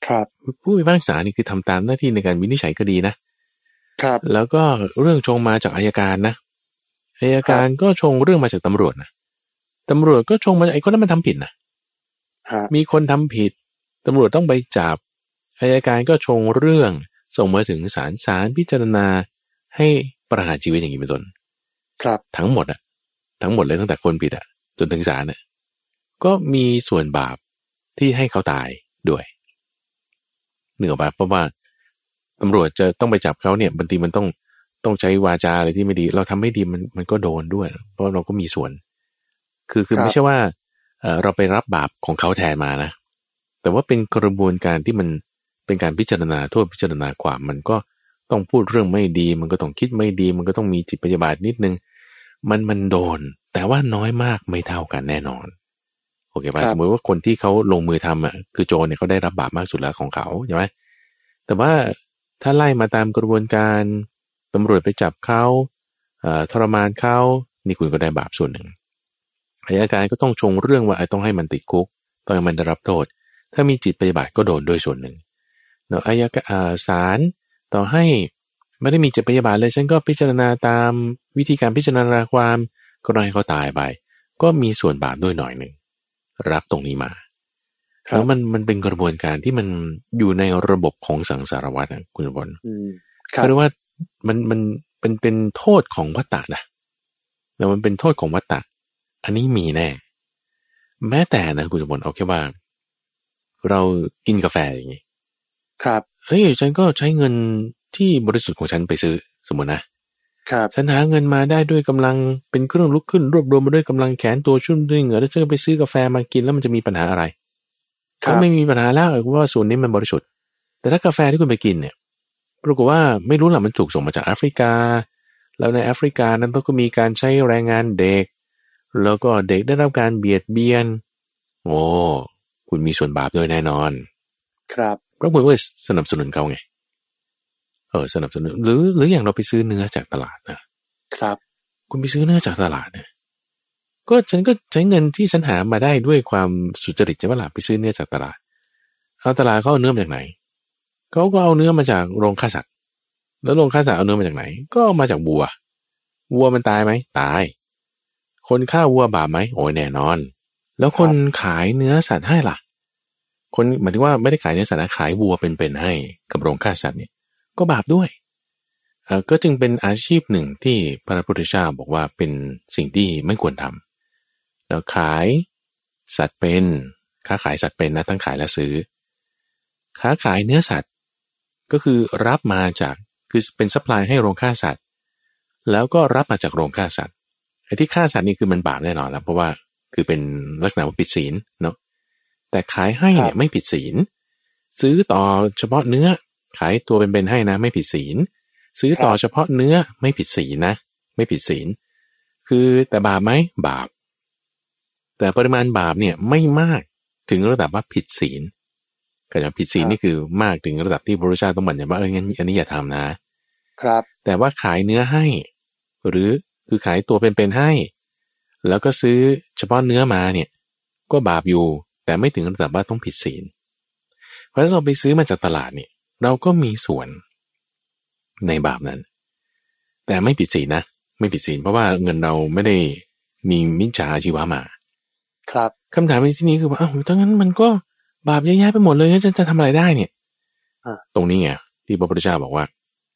[SPEAKER 1] ครับ
[SPEAKER 2] ผู้พิพากษานี่คือทำตามหน้าที่ในการวินิจฉัยคดีนะ
[SPEAKER 1] ครับ
[SPEAKER 2] แล้วก็เรื่องชงมาจากอายการนะอายการก็ชงเรื่องมาจากตำรวจนะตำรวจก็ชงมาจากไอ้คนนั้นมันทำผิดนะ
[SPEAKER 1] ครับ
[SPEAKER 2] มีคนทำผิดตำรวจต้องไปจับอายการก็ชงเรื่องส่งมาถึงศาลศาลพิจารณาให้ประหารชีวิตอย่างนี้เป็นต้น
[SPEAKER 1] ครับ
[SPEAKER 2] ทั้งหมดอะทั้งหมดเลยตั้งแต่คนผิดอะจนถึงศาลน่ะก็มีส่วนบาปที่ให้เขาตายด้วย เหนืออกปะเพราะว่าตำรวจจะต้องไปจับเขาเนี่ยบางทีมันต้องต้องใช้วาจาอะไรที่ไม่ดี เราทำไม่ดีมันมันก็โดนด้วย เพราะเราก็มีส่วน คือคือไม่ใช่ว่าเออเราไปรับบาปของเขาแทนมานะ แต่ว่าเป็นกระบวนการที่มันเป็นการพิจารณาโทษพิจารณาความมันก็ต้องพูดเรื่องไม่ดี มันก็ต้องคิดไม่ดี มันก็ต้องมีจิตปฏิบัตินิดนึง มันมันโดน แต่ว่าน้อยมากไม่เท่ากันแน่นอน โอเคป่ะสมมติว่าคนที่เขาลงมือทำอะคือโจรเนี่ยเขาได้รับบาปมากสุดแล้วของเขาใช่ไหมแต่ว่าถ้าไล่มาตามกระบวนการตำรวจไปจับเขาทรมานเขานี่คุณก็ได้บาปส่วนหนึ่งอายการก็ต้องชงเรื่องว่าไอ้ต้องให้มันติดคุก ต้องให้มันได้รับโทษ ถ้ามีจิตปฏิบัติก็โดนด้วยส่วนหนึ่งเนาะอายการศาลต่อให้ไม่ได้มีจิตปฏิบัติเลยฉันก็พิจารณาตามวิธีการพิจารณาความก็ให้เขาตายไป ก็มีส่วนบาปด้วยหน่อยหนึ่ง รับตรงนี้มาแล้วมันมันเป็นกระบวนการที่มันอยู่ในระบบของสังสารวัตรนะคุณบอลเขาเรียกว่ามันมันเป็นเป็นโทษของวัตตะนะแล้วมันเป็นโทษของวัตตะ อันนี้มีแน่ แม้แต่นะคุณสมบัติเอาแค่ว่า เรากินกาแฟอย่างนี้
[SPEAKER 1] ครับ
[SPEAKER 2] เฮ้ยฉันก็ใช้เงินที่บริสุทธิ์ของฉันไปซื้อ สมมตินะ
[SPEAKER 1] ครับ
[SPEAKER 2] ฉันหาเงินมาได้ด้วยกำลังเป็นเครื่องลุกขึ้น รวบรวมมาด้วยกำลังแขนตัวชุ่มด้วยเหงื่อแล้วจะไปซื้อกาแฟมากินแล้วมันจะมีปัญหาอะไรก็ไม่มีปัญหาแล้วเพราะว่าส่วนนี้มันบริสุทธิ์ แต่ถ้ากาแฟที่คุณไปกินเนี่ยปรากฏว่าไม่รู้หละมันถูกส่งมาจากแอฟริกา แล้วในแอฟริกานั้นก็มีการใช้แรงงานเด็ก แล้วก็เด็กได้รับการเบียดเบียน โอ้คุณมีส่วนบาปด้วยแน่นอน
[SPEAKER 1] ครับ
[SPEAKER 2] เพราะคุณว่าสนับสนุนเขาไง เออสนับสนุนหรือหรืออย่างเราไปซื้อเนื้อจากตลาดนะ
[SPEAKER 1] ครับ
[SPEAKER 2] คุณไปซื้อเนื้อจากตลาดเนี่ยก็ฉันก็ใช้เงินที่ฉันหามาได้ด้วยความสุจริตใช่ไหมล่ะไปซื้อเนื้อจากตลาดเอาตลาดเขาเอาเนื้อมาจากไหนเขาก็เอาเนื้อมาจากโรงฆ่าสัตว์แล้วโรงฆ่าสัตว์เอาเนื้อมาจากไหน ก็มาจากวัว วัวมันตายไหมตาย คนฆ่าวัวบาปไหมโอ้ยแน่นอน แล้วคนขายเนื้อสัตว์ให้ล่ะ คนหมายถึงว่าไม่ได้ขายเนื้อสัตว์นะขายวัวเป็นๆให้กับโรงฆ่าสัตว์เนี่ย ก็บาปด้วยเออก็จึงเป็นอาชีพหนึ่งที่พระพุทธเจ้าบอกว่าเป็นสิ่งที่ไม่ควรทำแล้วขายสัตว์เป็นค้าขายสัตว์เป็นนะทั้งขายและซื้อ ค้าขายเนื้อสัตว์ก็คือรับมาจากคือเป็น supply ให้โรงฆ่าสัตว์ แล้วก็รับมาจากโรงฆ่าสัตว์ไอ้ที่ฆ่าสัตว์นี่คือมันบาปแน่นอนแล้วเพราะว่าคือเป็นลักษณะว่าผิดศีลเนาะแต่ขายให้เนี่ยไม่ผิดศีลซื้อต่อเฉพาะเนื้อ ขายตัวเป็นๆให้นะ ไม่ผิดศีล ซื้อต่อเฉพาะเนื้อไม่ผิดศีลนะ ไม่ผิดศีล คือแต่บาปไหมบาป แต่ปริมาณบาปเนี่ยไม่มากถึงระดับว่าผิดศีลก็จะผิดศีลนี่คือมากถึงระดับที่พระพุทธเจ้าต้องบัญญัติว่าเอองั้นอันนี้อย่าทำนะ
[SPEAKER 1] ครับ
[SPEAKER 2] แต่ว่าขายเนื้อให้ หรือคือขายตัวเป็นๆให้ แล้วก็ซื้อเฉพาะเนื้อมาเนี่ย ก็บาปอยู่แต่ไม่ถึงระดับว่าต้องผิดศีล เพราะฉะนั้นเราไปซื้อมาจากตลาดเนี่ย เราก็มีส่วนในบาปนั้น แต่ไม่ผิดศีลนะ ไม่ผิดศีลเพราะว่าเงินเราไม่ได้มีมิจฉาชีวะมา
[SPEAKER 1] ครับ
[SPEAKER 2] คำถามในที่นี้คือว่าอ้าวถ้างั้นมันก็บาปเยอะแยะไปหมดเลยจะจะทำอะไรได้เนี่ยตรงนี้ไงที่พระพุทธเจ้าบอกว่า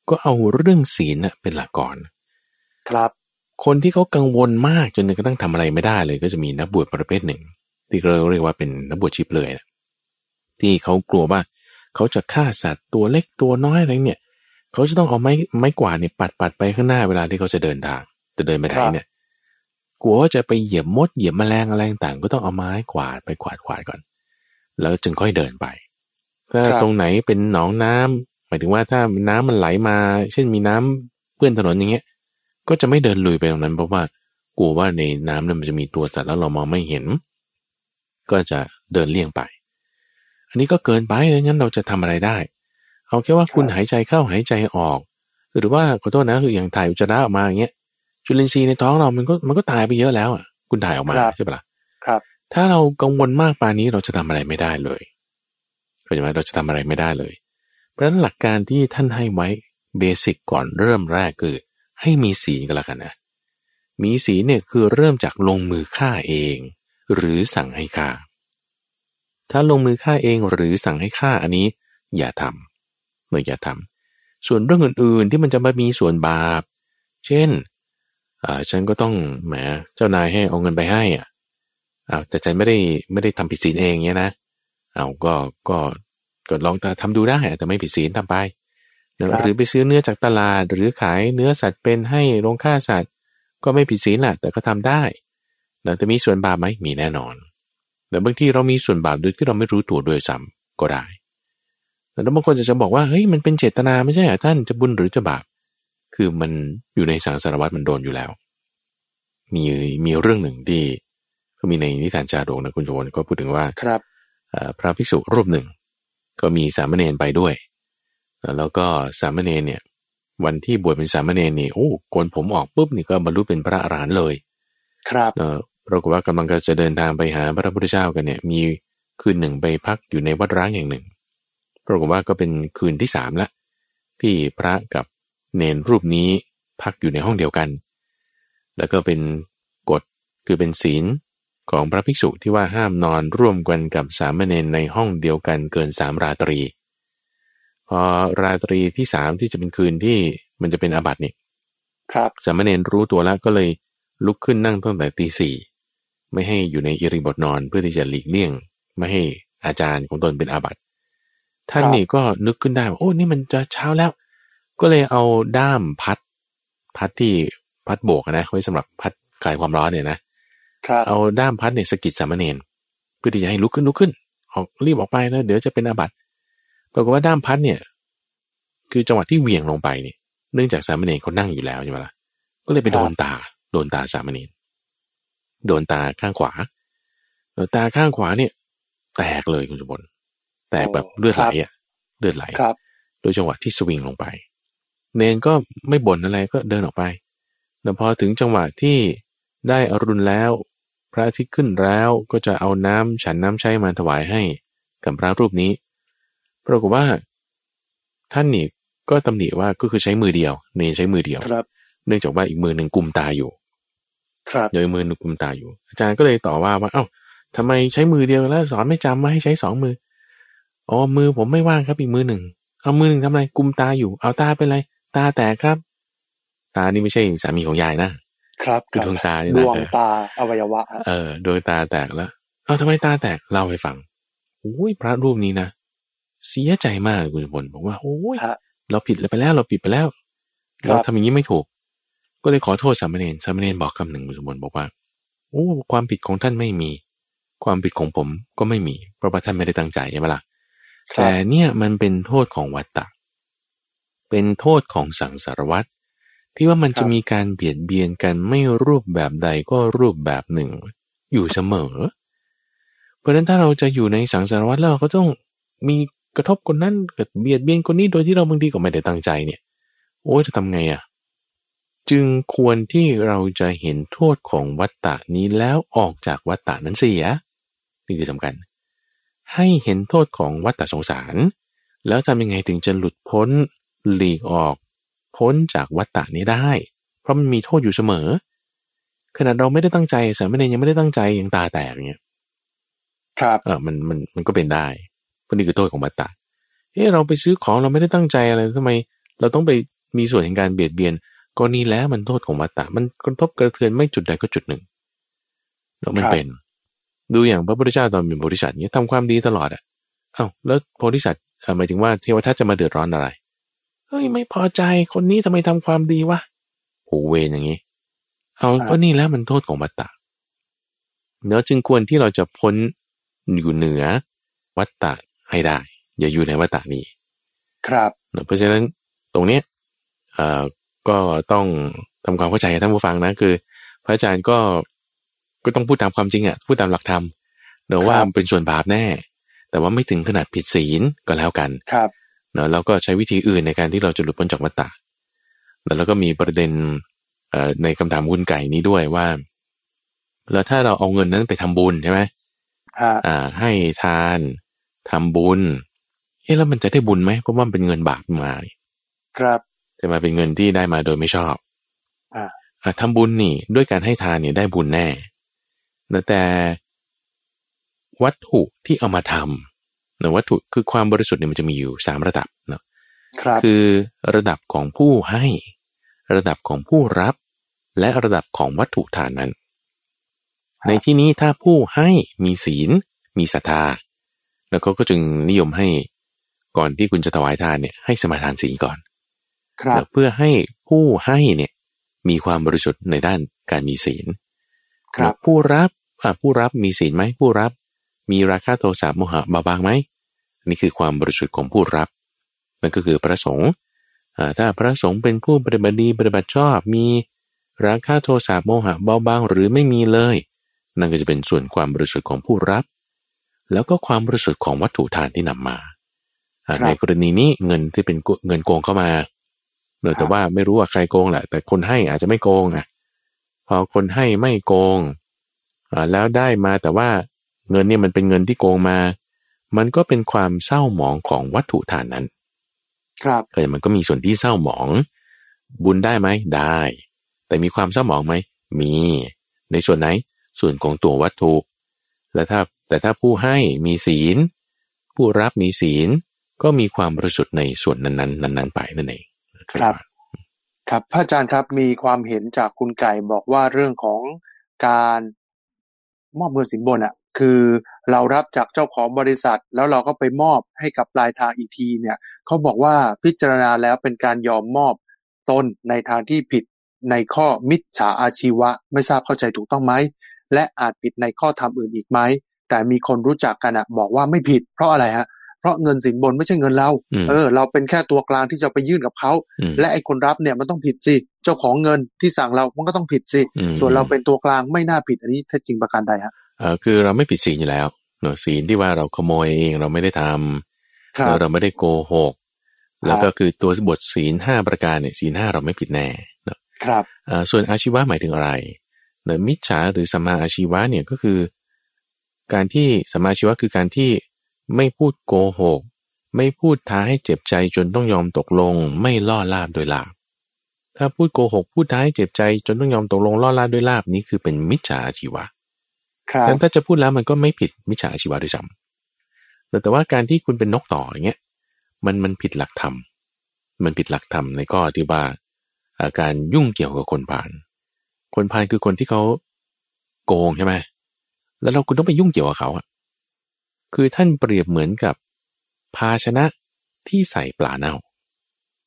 [SPEAKER 2] ก็เอาเรื่องศีลเป็นหลักก่อน
[SPEAKER 1] ครับ
[SPEAKER 2] คนที่เขากังวลมากจนกระทั่งทำอะไรไม่ได้เลย ก็จะมีนักบวชประเภทหนึ่ง ที่เราเรียกว่าเป็นนักบวชชิบเลยนะที่เขากลัวว่า เขาจะฆ่าสัตว์ตัวเล็กตัวน้อยอะไรเนี่ย เขาจะต้องเอาไม้ไม้กวาดเนี่ยปัดปัดไปข้างหน้าเวลาที่เขาจะเดินทาง จะเดินไปไหนเนี่ย กลัวว่าจะไปเหยียบมดเหยียบแมลงอะไรต่างก็ต้องเอาไม้กวาดไปกวาดกวาดก่อน แล้วจึงค่อยเดินไป ถ้าตรงไหนเป็นหนองน้ำหมายถึงว่าถ้าน้ำมันไหลมา เช่นมีน้ำเปื้อนถนนอย่างเงี้ย ก็จะไม่เดินลุยไปตรงนั้นเพราะว่ากลัวว่าในน้ำนั้นมันจะมีตัวสัตว์แล้วเรามองไม่เห็น ก็จะเดินเลี่ยงไป อันนี้ก็เกินไปเลยงั้นเราจะทำอะไรได้ เอาแค่ว่าคุณหายใจเข้าหายใจออก หรือว่าขอโทษนะคืออย่างถ่ายอุจจาระออกมาอย่างเงี้ยจุลินทรีย์ในท้องเรามันก็มันก็ตายไปเยอะแล้วอะ คุณถ่ายออกมาใช่ปะล่ะ
[SPEAKER 1] ครับ
[SPEAKER 2] ถ้าเรากังวลมากปานนี้เราจะทำอะไรไม่ได้เลยเข้าใจไหมเราจะทำอะไรไม่ได้เลย เพราะฉะนั้นหลักการที่ท่านให้ไว้เบสิกก่อนเริ่มแรกคือ ให้มีศีลก็แล้วกันนะมีศีลเนี่ยคือเริ่มจากลงมือฆ่าเอง หรือสั่งให้ฆ่า ถ้าลงมือฆ่าเองหรือสั่งให้ฆ่าอันนี้ อย่าทำเลยอย่าทำส่วนเรื่องอื่นๆที่มันจะมามีส่วนบาป เช่นอ่าฉันก็ต้องแหมเจ้านายให้เอาเงินไปให้อะเอาแต่ใจไม่ได้ไม่ได้ทำผิดศีลเองเนี้ยนะเอาก็ก็ก็ลองทำดูได้แต่ไม่ผิดศีลทำไป
[SPEAKER 1] ครับ
[SPEAKER 2] หรือไปซื้อเนื้อจากตลาด หรือขายเนื้อสัตว์เป็นให้โรงฆ่าสัตว์ ก็ไม่ผิดศีลแหละแต่ก็ทำได้นะแต่มีส่วนบาปไหมมีแน่นอน แต่บางทีเรามีส่วนบาปโดยที่เราไม่รู้ตัวด้วยซ้ำก็ได้แต่บางคนจะจะบอกว่าเฮ้ยมันเป็นเจตนาไม่ใช่เหรอท่านจะบุญหรือจะบาป คือมันอยู่ในสังสารวัตรมันโดนอยู่แล้ว มีมีเรื่องหนึ่งที่ก็มีในนิทานจาดกนะคุณโจนก็พูดถึงว่า
[SPEAKER 1] ครับ
[SPEAKER 2] เอ่อพระภิกษุรูปหนึ่ง ก็มีสามเณรไปด้วย แล้วก็สามเณรเนี่ย วันที่บวชเป็นสามเณรนี่โอ้โกนผมออกปุ๊บนี่ก็บรรลุเป็นพระอรหันต์เลย
[SPEAKER 1] ครับ
[SPEAKER 2] เออ ปรากฏว่ากำลังจะเดินทางไปหาพระพุทธเจ้ากันเนี่ย มีคืนหนึ่งไปพักอยู่ในวัดร้างอย่างหนึ่ง ปรากฏว่าก็เป็นคืนที่สามละ ที่พระกับเนนรูปนี้พักอยู่ในห้องเดียวกัน แล้วก็เป็นกฎคือเป็นศีลของพระภิกษุที่ว่าห้ามนอนร่วมกันกับสามเณรในห้องเดียวกันเกินสามราตรี พอราตรีที่สามที่จะเป็นคืนที่มันจะเป็นอาบัตินี่
[SPEAKER 1] ครับ
[SPEAKER 2] สามเณรรู้ตัวแล้วก็เลยลุกขึ้นนั่งตั้งแต่ตีสี่ ไม่ให้อยู่ในอิริบทนอนเพื่อที่จะหลีกเลี่ยง ไม่ให้อาจารย์ของตนเป็นอาบัติท่านนี่ก็นึกขึ้นได้ว่าโอ้นี่มันจะเช้าแล้ว ก็เลยเอาด้ามพัด พัดที่พัดโบกอะนะไว้สำหรับพัดคลายความร้อนเนี่ยนะครับเอาด้ามพัดเนี่ยสะกิดสามเณรเพื่อที่จะให้ลุกขึ้นลุกขึ้น ออกรีบออกไปแล้ว เดี๋ยวจะเป็นอาบัติปรากฏว่าด้ามพัดเนี่ย คือจังหวะที่เหวี่ยงลงไปเนี่ยเนื่องจากสามเณรเขานั่งอยู่แล้วใช่ไหมล่ะก็เลยไปโดนตาโดนตาสามเณร โดนตาข้างขวาเออตาข้างขวาเนี่ย แตกเลยคุณสมบัติแตกแบบเลือดไหลอะเลือดไหล
[SPEAKER 1] ครับ
[SPEAKER 2] โดยจังหวะที่สวิงลงไป เนนก็ไม่บ่นอะไรก็เดินออกไปแล้วพอถึงจังหวะที่ได้อรุณแล้ว พระอาทิตย์ขึ้นแล้วก็จะเอาน้ำฉันน้ำใช้มาถวายให้กับพระรูปนี้ปรากฏว่า ท่านนี่ก็ตำหนิว่าก็คือใช้มือเดียว เนนใช้มือเดียว
[SPEAKER 1] ครับ
[SPEAKER 2] เนื่องจากว่าอีกมือหนึ่งกุมตาอยู่
[SPEAKER 1] ครับ
[SPEAKER 2] โดยมือหนึ่งกุมตาอยู่ อาจารย์ก็เลยต่อว่าว่า เอ้าทำไมใช้มือเดียวแล้วสอนไม่จำว่าให้ใช้สองมืออ๋อมือผมไม่ว่างครับอีกมือหนึ่งเอามือหนึ่งทำอะไรกุมตาอยู่ เอาตาเป็นไร ตาแตกครับ ตานี่ไม่ใช่สามีของยายนะ
[SPEAKER 1] ครับ
[SPEAKER 2] คือดวงตาเนี่ย
[SPEAKER 1] ด
[SPEAKER 2] นะ
[SPEAKER 1] วงตาอวัยวะฮะ
[SPEAKER 2] เออโดยตาแตกแล้วเอาทำไมตาแตกเล่าให้ฟังโอ้ยพระรูปนี้นะเสียใจมากเลยคุณสมบัติบอกว่าโอ้ย
[SPEAKER 1] ฮะ
[SPEAKER 2] เราผิดไปแล้ว เราผิดไปแล้ว
[SPEAKER 1] ครับ
[SPEAKER 2] เราทำอย่างนี้ไม่ถูก ก็เลยขอโทษสามเณรสามเณรบอกคำหนึ่งคุณสมบัติบอกว่าโอ้ความผิดของท่านไม่มี ความผิดของผมก็ไม่มีเพราะว่าท่านไม่ได้ตั้งใจใช่ไหมล่ะ
[SPEAKER 1] ครั
[SPEAKER 2] แต่
[SPEAKER 1] บ
[SPEAKER 2] เนี่ยมันเป็นโทษของวัตตะ เป็นโทษของสังสารวัตรที่ว่ามันจะมีการเบียดเบียนกันไม่รูปแบบใดก็รูปแบบหนึ่ง อยู่เสมอ เพราะฉะนั้นถ้าเราจะอยู่ในสังสารวัตรแล้วเราก็ต้องมีกระทบคนนั้นเกิดเบียดเบียนคนนี้โดยที่เราบางทีก็ไม่ได้ตั้งใจเนี่ย โอ้ยจะทำไงอะ่ะ จึงควรที่เราจะเห็นโทษของวัตตะนี้แล้วออกจากวัตตะนั้นเสียนี่คือสำคัญ ให้เห็นโทษของวัฏฏสงสาร แล้วทำยังไงถึงจะหลุดพ้นหลีกออก พ้นจากวัฏฏะนี้ได้ เพราะมันมีโทษอยู่เสมอ ขนาดเราไม่ได้ตั้งใจสามเณรยังไม่ได้ตั้งใจยังตาแตกอย่างเงี้ย
[SPEAKER 1] ครับ
[SPEAKER 2] เออมันมันมันก็เป็นได้เพราะนี่คือโทษของวัฏฏะเฮ้เราไปซื้อของเราไม่ได้ตั้งใจอะไรทำไม เราต้องไปมีส่วนในการเบียดเบียน ก็นี่แล้วมันโทษของวัฏฏะมันกระทบกระเทือนไม่จุดใดก็จุดหนึ่งแล้วมัน
[SPEAKER 1] ครับ
[SPEAKER 2] เป็น ดูอย่างพระพุทธเจ้าตอนเป็นโพธิสัตว์เนี่ยทำความดีตลอดอะเอ้าแล้วโพธิสัตว์เอ่อหมายถึงว่าเทวทัตจะมาเดือดร้อนอะไรเฮ้ยไม่พอใจคนนี้ทำไมทำความดีวะโหเวรอย่างนี้ เอา
[SPEAKER 1] ครับ
[SPEAKER 2] ก็นี่แล้วมันโทษของวัตตะเนื้อจึงควรที่เราจะพ้นอยู่เหนือวัตตะให้ได้ อย่าอยู่ในวัตตะนี้
[SPEAKER 1] ครับ
[SPEAKER 2] เนอะเพราะฉะนั้นตรงเนี้ยเอ่อ ก็ต้องทำความเข้าใจกับท่านผู้ฟังนะคือ พระอาจารย์ก็ก็ต้องพูดตามความจริงอะพูดตามหลักธรรมเนอะว่า
[SPEAKER 1] ครับ
[SPEAKER 2] มันเป็นส่วนบาปแน่ แต่ว่าไม่ถึงขนาดผิดศีลก็แล้วกัน
[SPEAKER 1] ครับ
[SPEAKER 2] เนอะแล้วก็ใช้วิธีอื่นในการที่เราจะหลุดพ้นจากวัฏฏะแล้วเราก็มีประเด็นเอ่อในคำถามคุณไก่นี้ด้วยว่า แล้วถ้าเราเอาเงินนั้นไปทำบุญใช่ไหม
[SPEAKER 1] ฮะ
[SPEAKER 2] อ่า ให้ทานทำบุญเอ๊ะแล้วมันจะได้บุญไหมเพราะว่ามันเป็นเงินบาปมานี่
[SPEAKER 1] ครับ
[SPEAKER 2] แต่มาเป็นเงินที่ได้มาโดยไม่ชอบ
[SPEAKER 1] อ่า
[SPEAKER 2] อะทำบุญนี่ด้วยการให้ทานเนี่ยได้บุญแน่แต่วัตถุที่เอามาทำเนอะวัตถุคือความบริสุทธิ์เนี่ยมันจะมีอยู่สามระดับเนาะ
[SPEAKER 1] ครับ
[SPEAKER 2] คือระดับของผู้ให้ ระดับของผู้รับ และระดับของวัตถุทานนั้น ในที่นี้ถ้าผู้ให้มีศีล มีศรัทธา แล้วเขาก็จึงนิยมให้ก่อนที่คุณจะถวายทานเนี่ยให้สมาทานศีลก่อน
[SPEAKER 1] ครับ
[SPEAKER 2] เพื่อให้ผู้ให้เนี่ยมีความบริสุทธิ์ในด้านการมีศีล
[SPEAKER 1] ครับ
[SPEAKER 2] ผู้รับอะผู้รับมีศีลไหมผู้รับ มีราคะโทสะโมหะเบาบางไหมนี่คือความบริสุทธิ์ของผู้รับนั่นก็คือพระสงฆ์อ่าถ้าพระสงฆ์เป็นผู้ปฏิบัติดีปฏิบัติชอบมีราคะโทสะโมหะเบาบางหรือไม่มีเลย นั่นก็จะเป็นส่วนความบริสุทธิ์ของผู้รับ แล้วก็ความบริสุทธิ์ของวัตถุทานที่นำมาอ่า
[SPEAKER 1] ครับ
[SPEAKER 2] ในกรณีนี้เงินที่เป็นเงินโกงเข้ามา เนอะแต่ว่าไม่รู้ว่าใครโกงแหละ แต่คนให้อาจจะไม่โกงอะ พอคนให้ไม่โกงอ่าแล้วได้มาแต่ว่าเงินเนี่ยมันเป็นเงินที่โกงมา มันก็เป็นความเศร้าหมองของวัตถุทานนั้น
[SPEAKER 1] ครับ
[SPEAKER 2] ก็มันก็มีส่วนที่เศร้าหมอง บุญได้ไหมได้ แต่มีความเศร้าหมองไหมมี ในส่วนไหน ส่วนของตัววัตถุ และถ้าแต่ถ้าผู้ให้มีศีล ผู้รับมีศีล ก็มีความบริสุทธิ์ในส่วนนั้นๆ นั้น ๆ ไปนั่นเอง
[SPEAKER 1] ครับ ครับพระอาจารย์ครับมีความเห็นจากคุณไก่บอกว่าเรื่องของการมอบเงินสินบนอะ คือเรารับจากเจ้าของบริษัท แล้วเราก็ไปมอบให้กับปลายทางอีกทีเนี่ยเขาบอกว่าพิจารณาแล้วเป็นการยอมมอบตนในทางที่ผิดในข้อมิจฉาอาชีวะ ไม่ทราบเข้าใจถูกต้องไหมและอาจผิดในข้อธรรมอื่นอีกไหมแต่มีคนรู้จักกันอะบอกว่าไม่ผิด เพราะอะไรฮะ เพราะเงินสินบนไม่ใช่เงินเรา
[SPEAKER 2] อืม
[SPEAKER 1] เออ เราเป็นแค่ตัวกลางที่จะไปยื่นกับเขา
[SPEAKER 2] อืม
[SPEAKER 1] และไอ้คนรับเนี่ยมันต้องผิดสิ เจ้าของเงินที่สั่งเรา มันก็ต้องผิดสิ
[SPEAKER 2] อืม
[SPEAKER 1] ส่วนเราเป็นตัวกลางไม่น่าผิดอันนี้แท้จริงประการใดฮะ
[SPEAKER 2] เออคือเราไม่ผิดศีลอยู่แล้วเนอะศีลที่ว่าเราขโมยเองเราไม่ได้ทำ
[SPEAKER 1] ครับ
[SPEAKER 2] แล้วเราไม่ได้โกหก แล้วก็คือตัวบทศีลห้าประการเนี่ยศีลห้าเราไม่ผิดแน่เนอะ
[SPEAKER 1] ครับ
[SPEAKER 2] เอ่อส่วนอาชีวะหมายถึงอะไรเนอะมิจฉาหรือสัมมาอาชีวะเนี่ยก็คือ การที่สัมมาอาชีวะคือการที่ ไม่พูดโกหก ไม่พูดท้าให้เจ็บใจจนต้องยอมตกลง ไม่ล่อลาบโดยลาบ ถ้าพูดโกหกพูดท้าให้เจ็บใจจนต้องยอมตกลงล่อลาบด้วยลาบนี้คือเป็นมิจฉาอาชีวะ
[SPEAKER 1] ครับ
[SPEAKER 2] ดังนั้นถ้าจะพูดแล้วมันก็ไม่ผิดมิจฉาอาชีวะด้วยซ้ำแต่แต่ว่าการที่คุณเป็นนกต่ออย่างเงี้ยมันมันผิดหลักธรรม มันผิดหลักธรรมในข้อที่ว่าอาการยุ่งเกี่ยวกับคนผ่าน คนผ่านคือคนที่เขาโกงใช่ไหม แล้วเราคุณต้องไปยุ่งเกี่ยวกับเขาอะ คือท่านเปรียบเหมือนกับภาชนะที่ใส่ปลาเน่า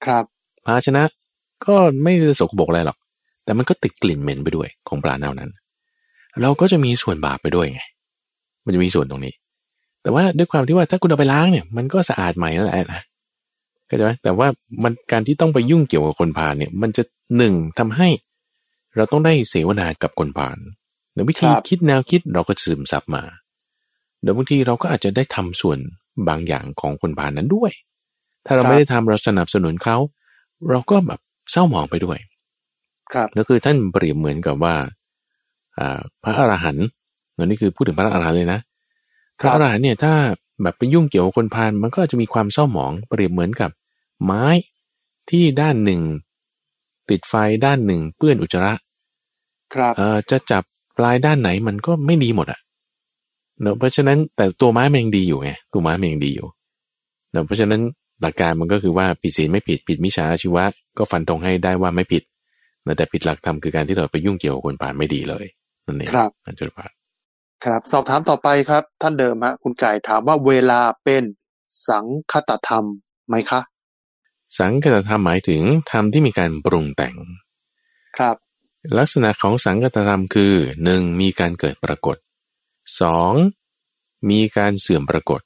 [SPEAKER 1] ครับ
[SPEAKER 2] ภาชนะก็ไม่ได้สกปรกอะไรหรอก แต่มันก็ติดกลิ่นเหม็นไปด้วยของปลาเน่านั้น เราก็จะมีส่วนบาปไปด้วยไง มันจะมีส่วนตรงนี้ แต่ว่าด้วยความที่ว่าถ้าคุณเอาไปล้างเนี่ย มันก็สะอาดใหม่นั่นแหละนะเข้าใจไหมแต่ว่ามันการที่ต้องไปยุ่งเกี่ยวกับคนพาลเนี่ย มันจะหนึ่งทำให้ เราต้องได้เสวนากับคนพาลเดี๋ยววิธี
[SPEAKER 1] ครับ
[SPEAKER 2] คิดแนวคิดเราก็จะซึมซับมาเดี๋ยวบางทีเราก็อาจจะได้ทำส่วนบางอย่างของคนพาลนั้นด้วย ถ้าเราไม่ได้ทำเราสนับสนุนเขา เราก็แบบเศร้าหมองไปด้วย
[SPEAKER 1] ครับ
[SPEAKER 2] แล้วคือท่านเปรียบเหมือนกับว่าอ่าพระอรหันต์นี่คือพูดถึงพระอรหันต์เลยนะ พระอรหันต์เนี่ยถ้าแบบไปยุ่งเกี่ยวกับคนพาลมันก็จะมีความเศร้าหมอง เปรียบเหมือนกับไม้ที่ด้านหนึ่ง ติดไฟด้านหนึ่งเปื้อนอุจจาระ
[SPEAKER 1] ครับ
[SPEAKER 2] เอ่อจะจับปลายด้านไหนมันก็ไม่ดีหมดอะ เนอะเพราะฉะนั้นแต่ตัวไม้มันยังดีอยู่ไงตัวไม้มันยังดีอยู่เนอะเพราะฉะนั้นหลักการมันก็คือว่าผิดศีลไม่ผิดผิดมิจฉาอาชีวะ ก็ฟันธงให้ได้ว่าไม่ผิดนะแต่ผิดหลักธรรมคือการที่เราไปยุ่งเกี่ยวกับคนผ่านไม่ดีเลยนั่นเอง
[SPEAKER 1] ครับ
[SPEAKER 2] อาจารย์พาน
[SPEAKER 1] ครับ สอบถามต่อไปครับ ท่านเดิมฮะคุณไก่ถามว่าเวลาเป็นสังคตธรรมไหมคะ
[SPEAKER 2] สังคตธรรมหมายถึงธรรมที่มีการปรุงแต่ง
[SPEAKER 1] ครับ
[SPEAKER 2] ลักษณะของสังคตธรรมคือหนึ่งมีการเกิดปรากฏ สองมีการเสื่อมปรากฏ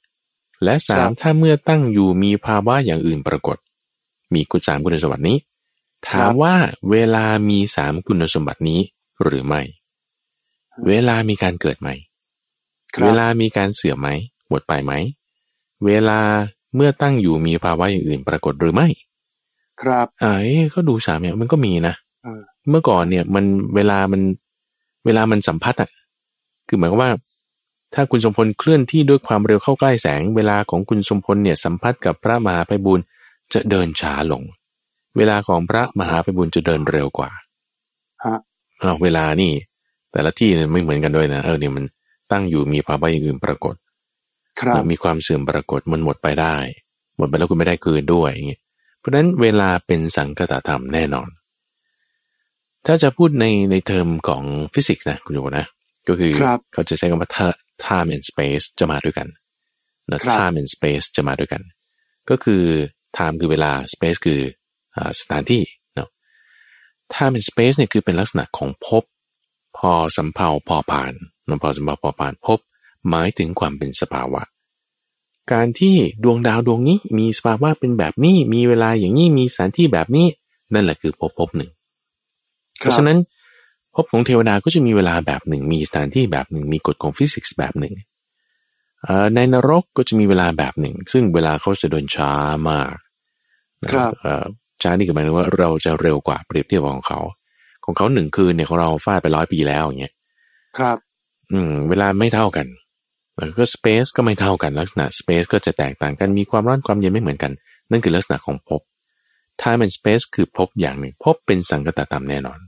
[SPEAKER 2] และสามถ้าเมื่อตั้งอยู่มีภาวะอย่างอื่นปรากฏ มีคุณสามคุณสมบัตินี้ ถามว่าเวลามีสามคุณสมบัตินี้หรือไม่ เวลามีการเกิดไหม
[SPEAKER 1] ครั
[SPEAKER 2] เว
[SPEAKER 1] บ
[SPEAKER 2] ลามีการเสื่อมไหมหมดไปไหม เวลาเมื่อตั้งอยู่มีภาวะอย่างอื่นปรากฏหรือไม่
[SPEAKER 1] ครับ
[SPEAKER 2] อ่าเอ้ก็ดูสามเนี่ยมันก็มีนะ
[SPEAKER 1] เออ
[SPEAKER 2] เมื่อก่อนเนี่ยมันเวลามันเวลามันสัมพัทธ์อะ คือหมายความว่า ถ้าคุณสมพลเคลื่อนที่ด้วยความเร็วเข้าใกล้แสง เวลาของคุณสมพลเนี่ยสัมพัทธ์กับพระมหาไพบูลย์จะเดินช้าลง เวลาของพระมหาไพบูลย์จะเดินเร็วกว่า
[SPEAKER 1] ฮะ
[SPEAKER 2] อ้าวเวลานี่ แต่ละที่เนี่ยไม่เหมือนกันด้วยนะเออเนี่ยมันตั้งอยู่มีภาวะอย่างอื่นปรากฏ
[SPEAKER 1] ครับ
[SPEAKER 2] มีความเสื่อมปรากฏมันหมดไปได้ หมดไปแล้วคุณไม่ได้คืนด้วยอย่างเงี้ยเพราะฉะนั้นเวลาเป็นสังคตธรรมแน่นอน ถ้าจะพูดในในเทอมของฟิสิกส์นะคุณโยนะก็คือ
[SPEAKER 1] ครับ
[SPEAKER 2] เขาจะใช้คำว่า ti- time and space จะมาด้วยกันนะ
[SPEAKER 1] ครับ
[SPEAKER 2] time and space จะมาด้วยกัน ก็คือ time คือเวลา space คืออสถานที่เนาะ time and space เนี่ยคือเป็นลักษณะของภพพอสำเพาพอผ่านนพอสำเพาพอผ่านภพหมายถึงความเป็นสภาวะ การที่ดวงดาวดวงนี้มีสภาวะเป็นแบบนี้ มีเวลาอย่างนี้ มีสถานที่แบบนี้ นั่นแหละคือภพภพหนึ่ง เพราะฉะนั้น ภพของเทวดาก็จะมีเวลาแบบหนึ่ง มีสถานที่แบบหนึ่ง มีกฎของฟิสิกส์แบบหนึ่งในนรกก็จะมีเวลาแบบหนึ่ง ซึ่งเวลาเขาจะเดินช้ามาก
[SPEAKER 1] ครับ
[SPEAKER 2] ช้านี่ก็หมายถึงว่าเราจะเร็วกว่าเปรียบเทียบของเขา ของเขาหนึ่งคืนเนี่ยของเราฟาดไปร้อยปีแล้วอย่างเงี้ย
[SPEAKER 1] ครับ
[SPEAKER 2] อืม เวลาไม่เท่ากันแล้วก็สเปซก็ไม่เท่ากันลักษณะสเปซก็จะแตกต่างกันมีความร้อนความเย็นไม่เหมือนกัน นั่นคือลักษณะของภพ time and space คือภพอย่างหนึ่งภพเป็นสังกตธรรมแน่นอน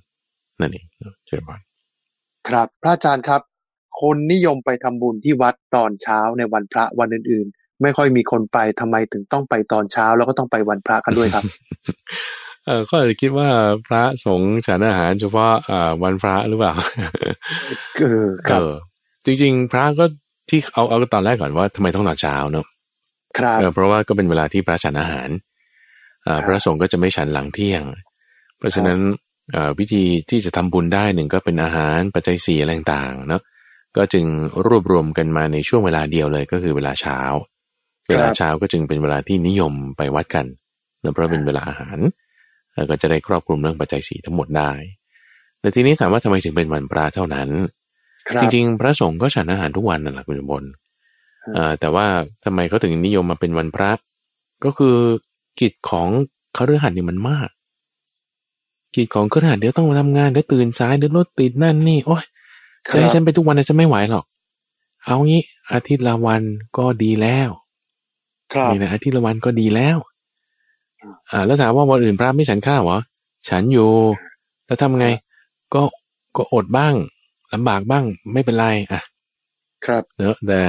[SPEAKER 2] นั่นเองเชิญบอล
[SPEAKER 1] ครับ พระอาจารย์ครับ คนนิยมไปทำบุญที่วัดตอนเช้าในวันพระวันอื่น ๆ ไม่ค่อยมีคนไปทำไมถึงต้องไปตอนเช้า แล้วก็ต้องไปวันพระกันด้วยครับ
[SPEAKER 2] เออก็อาจจะคิดว่าพระสงฆ์ฉันอาหารเฉพาะอ่าวันพระหรือเปล่า
[SPEAKER 1] เออครับ
[SPEAKER 2] จริง ๆ พระก็ที่เอาเอาตอนแรกก่อนว่าทำไมต้องตอนเช้าเนาะ
[SPEAKER 1] ครับ
[SPEAKER 2] เพราะว่าก็เป็นเวลาที่พระฉันอาหารอ่าพระสงฆ์ก็จะไม่ฉันหลังเที่ยง เพราะฉะนั้น วิธีที่จะทำบุญได้หนึ่งก็เป็นอาหารปัจจัยสี่อะไรต่างๆเนาะก็จึงรวบรวมกันมาในช่วงเวลาเดียวเลยก็คือเวลาเช้า เวลาเช้าก็จึงเป็นเวลาที่นิยมไปวัดกันเนื่องเพราะเป็นเวลาอาหารแล้วก็จะได้ครอบคลุมเรื่องปัจจัยสี่ทั้งหมดได้ แต่ทีนี้ถามว่าทำไมถึงเป็นวันพระเท่านั้น จริงๆ พระสงฆ์ก็ฉันอาหารทุกวันนั่นแหละคุณบนแต่ว่าทำไมเขาถึงนิยมมาเป็นวันพระ ก็คือกิจของคฤหัสถ์นี่มันมาก กิจของคฤหัสถ์เดี๋ยวต้องมาทำงานเดี๋ยวตื่นสายเดี๋ยวรถติดนั่นนี่โอ้ยจะให้ฉันไปทุกวันจะไม่ไหวหรอก เอางี้อาทิตย์ละวันก็ดีแล้วนี่นะอาทิตย์ละวันก็ดีแล้ว อ่า แล้วถามว่าวันอื่นพระไม่ฉันข้าวเหรอฉันอยู่ แล้วทำไง ก็ก็อดบ้างลำบากบ้างไม่เป็นไรอะ
[SPEAKER 1] ครับ
[SPEAKER 2] เนอะแต่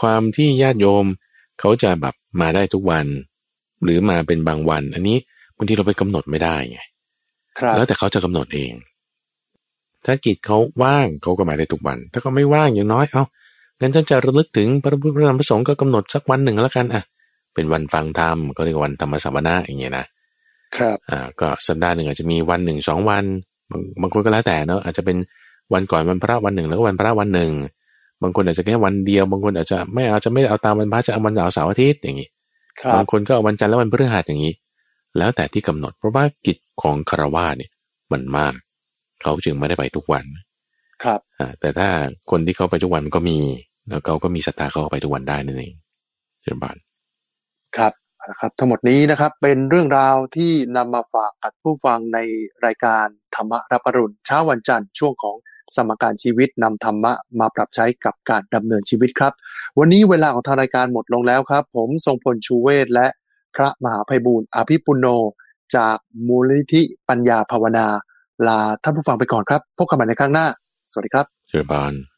[SPEAKER 2] ความที่ญาติโยมเขาจะแบบมาได้ทุกวัน หรือมาเป็นบางวัน อันนี้บางทีเราไปกำหนดไม่ได้ไง
[SPEAKER 1] ครับ
[SPEAKER 2] แล้วแต่เขาจะกำหนดเอง ถ้ากิจเขาว่างเขาก็มาได้ทุกวัน ถ้าเขาไม่ว่างอย่างน้อยเอางั้นฉันจะระลึกถึงพระพุทธพระธรรมพระสงฆ์ก็กำหนดสักวันหนึ่งแล้วกันอะ เป็นวันฟังธรรมก็เรียกวันธรรมสัมมนาอย่างเงี้ยนะ
[SPEAKER 1] ครับ
[SPEAKER 2] อ่าก็สัปดาห์หนึ่งอาจจะมีวันหนึ่งสองวันบางบางคนก็แล้วแต่เนาะอาจจะเป็นวันก่อนวันพระวันหนึ่งแล้วก็วันพระวันหนึ่ง บางคนอาจจะแค่วันเดียว บางคนอาจจะไม่เอาจะไม่เอาตามวันพระจะเอาวันเสาร์เสาร์อาทิตย์อย่างนี้บางคนก็เอาวันจันทร์และวันพฤหัสอย่างนี้ แล้วแต่ที่กำหนดเพราะว่ากิจ ของคารวะเนี่ยมันมาก เขาจึงไม่ได้ไปทุกวัน
[SPEAKER 1] ครับ
[SPEAKER 2] อ่าแต่ถ้าคนที่เขาไปทุกวันก็มี แล้วเขาก็มีศรัทธาเขาไปทุกวันได้นั่นเองเชิญบาน
[SPEAKER 1] ครับนะครับทั้งหมดนี้นะครับเป็นเรื่องราวที่นำมาฝากกับผู้ฟังในรายการธรรมรับอรุณเช้าวันจันทร์ช่วงของสมการชีวิตนำธรรมะมาปรับใช้กับการดำเนินชีวิตครับ วันนี้เวลาของทางรายการหมดลงแล้วครับ ผมทรงพลชูเวศและพระมหาภัยบูรณ์อภิปุโน จากมูลนิธิปัญญาภาวนา ลาท่านผู้ฟังไปก่อนครับ พบกันใหม่ในครั้งหน้า สวัสดีครับ
[SPEAKER 2] เชิญบาน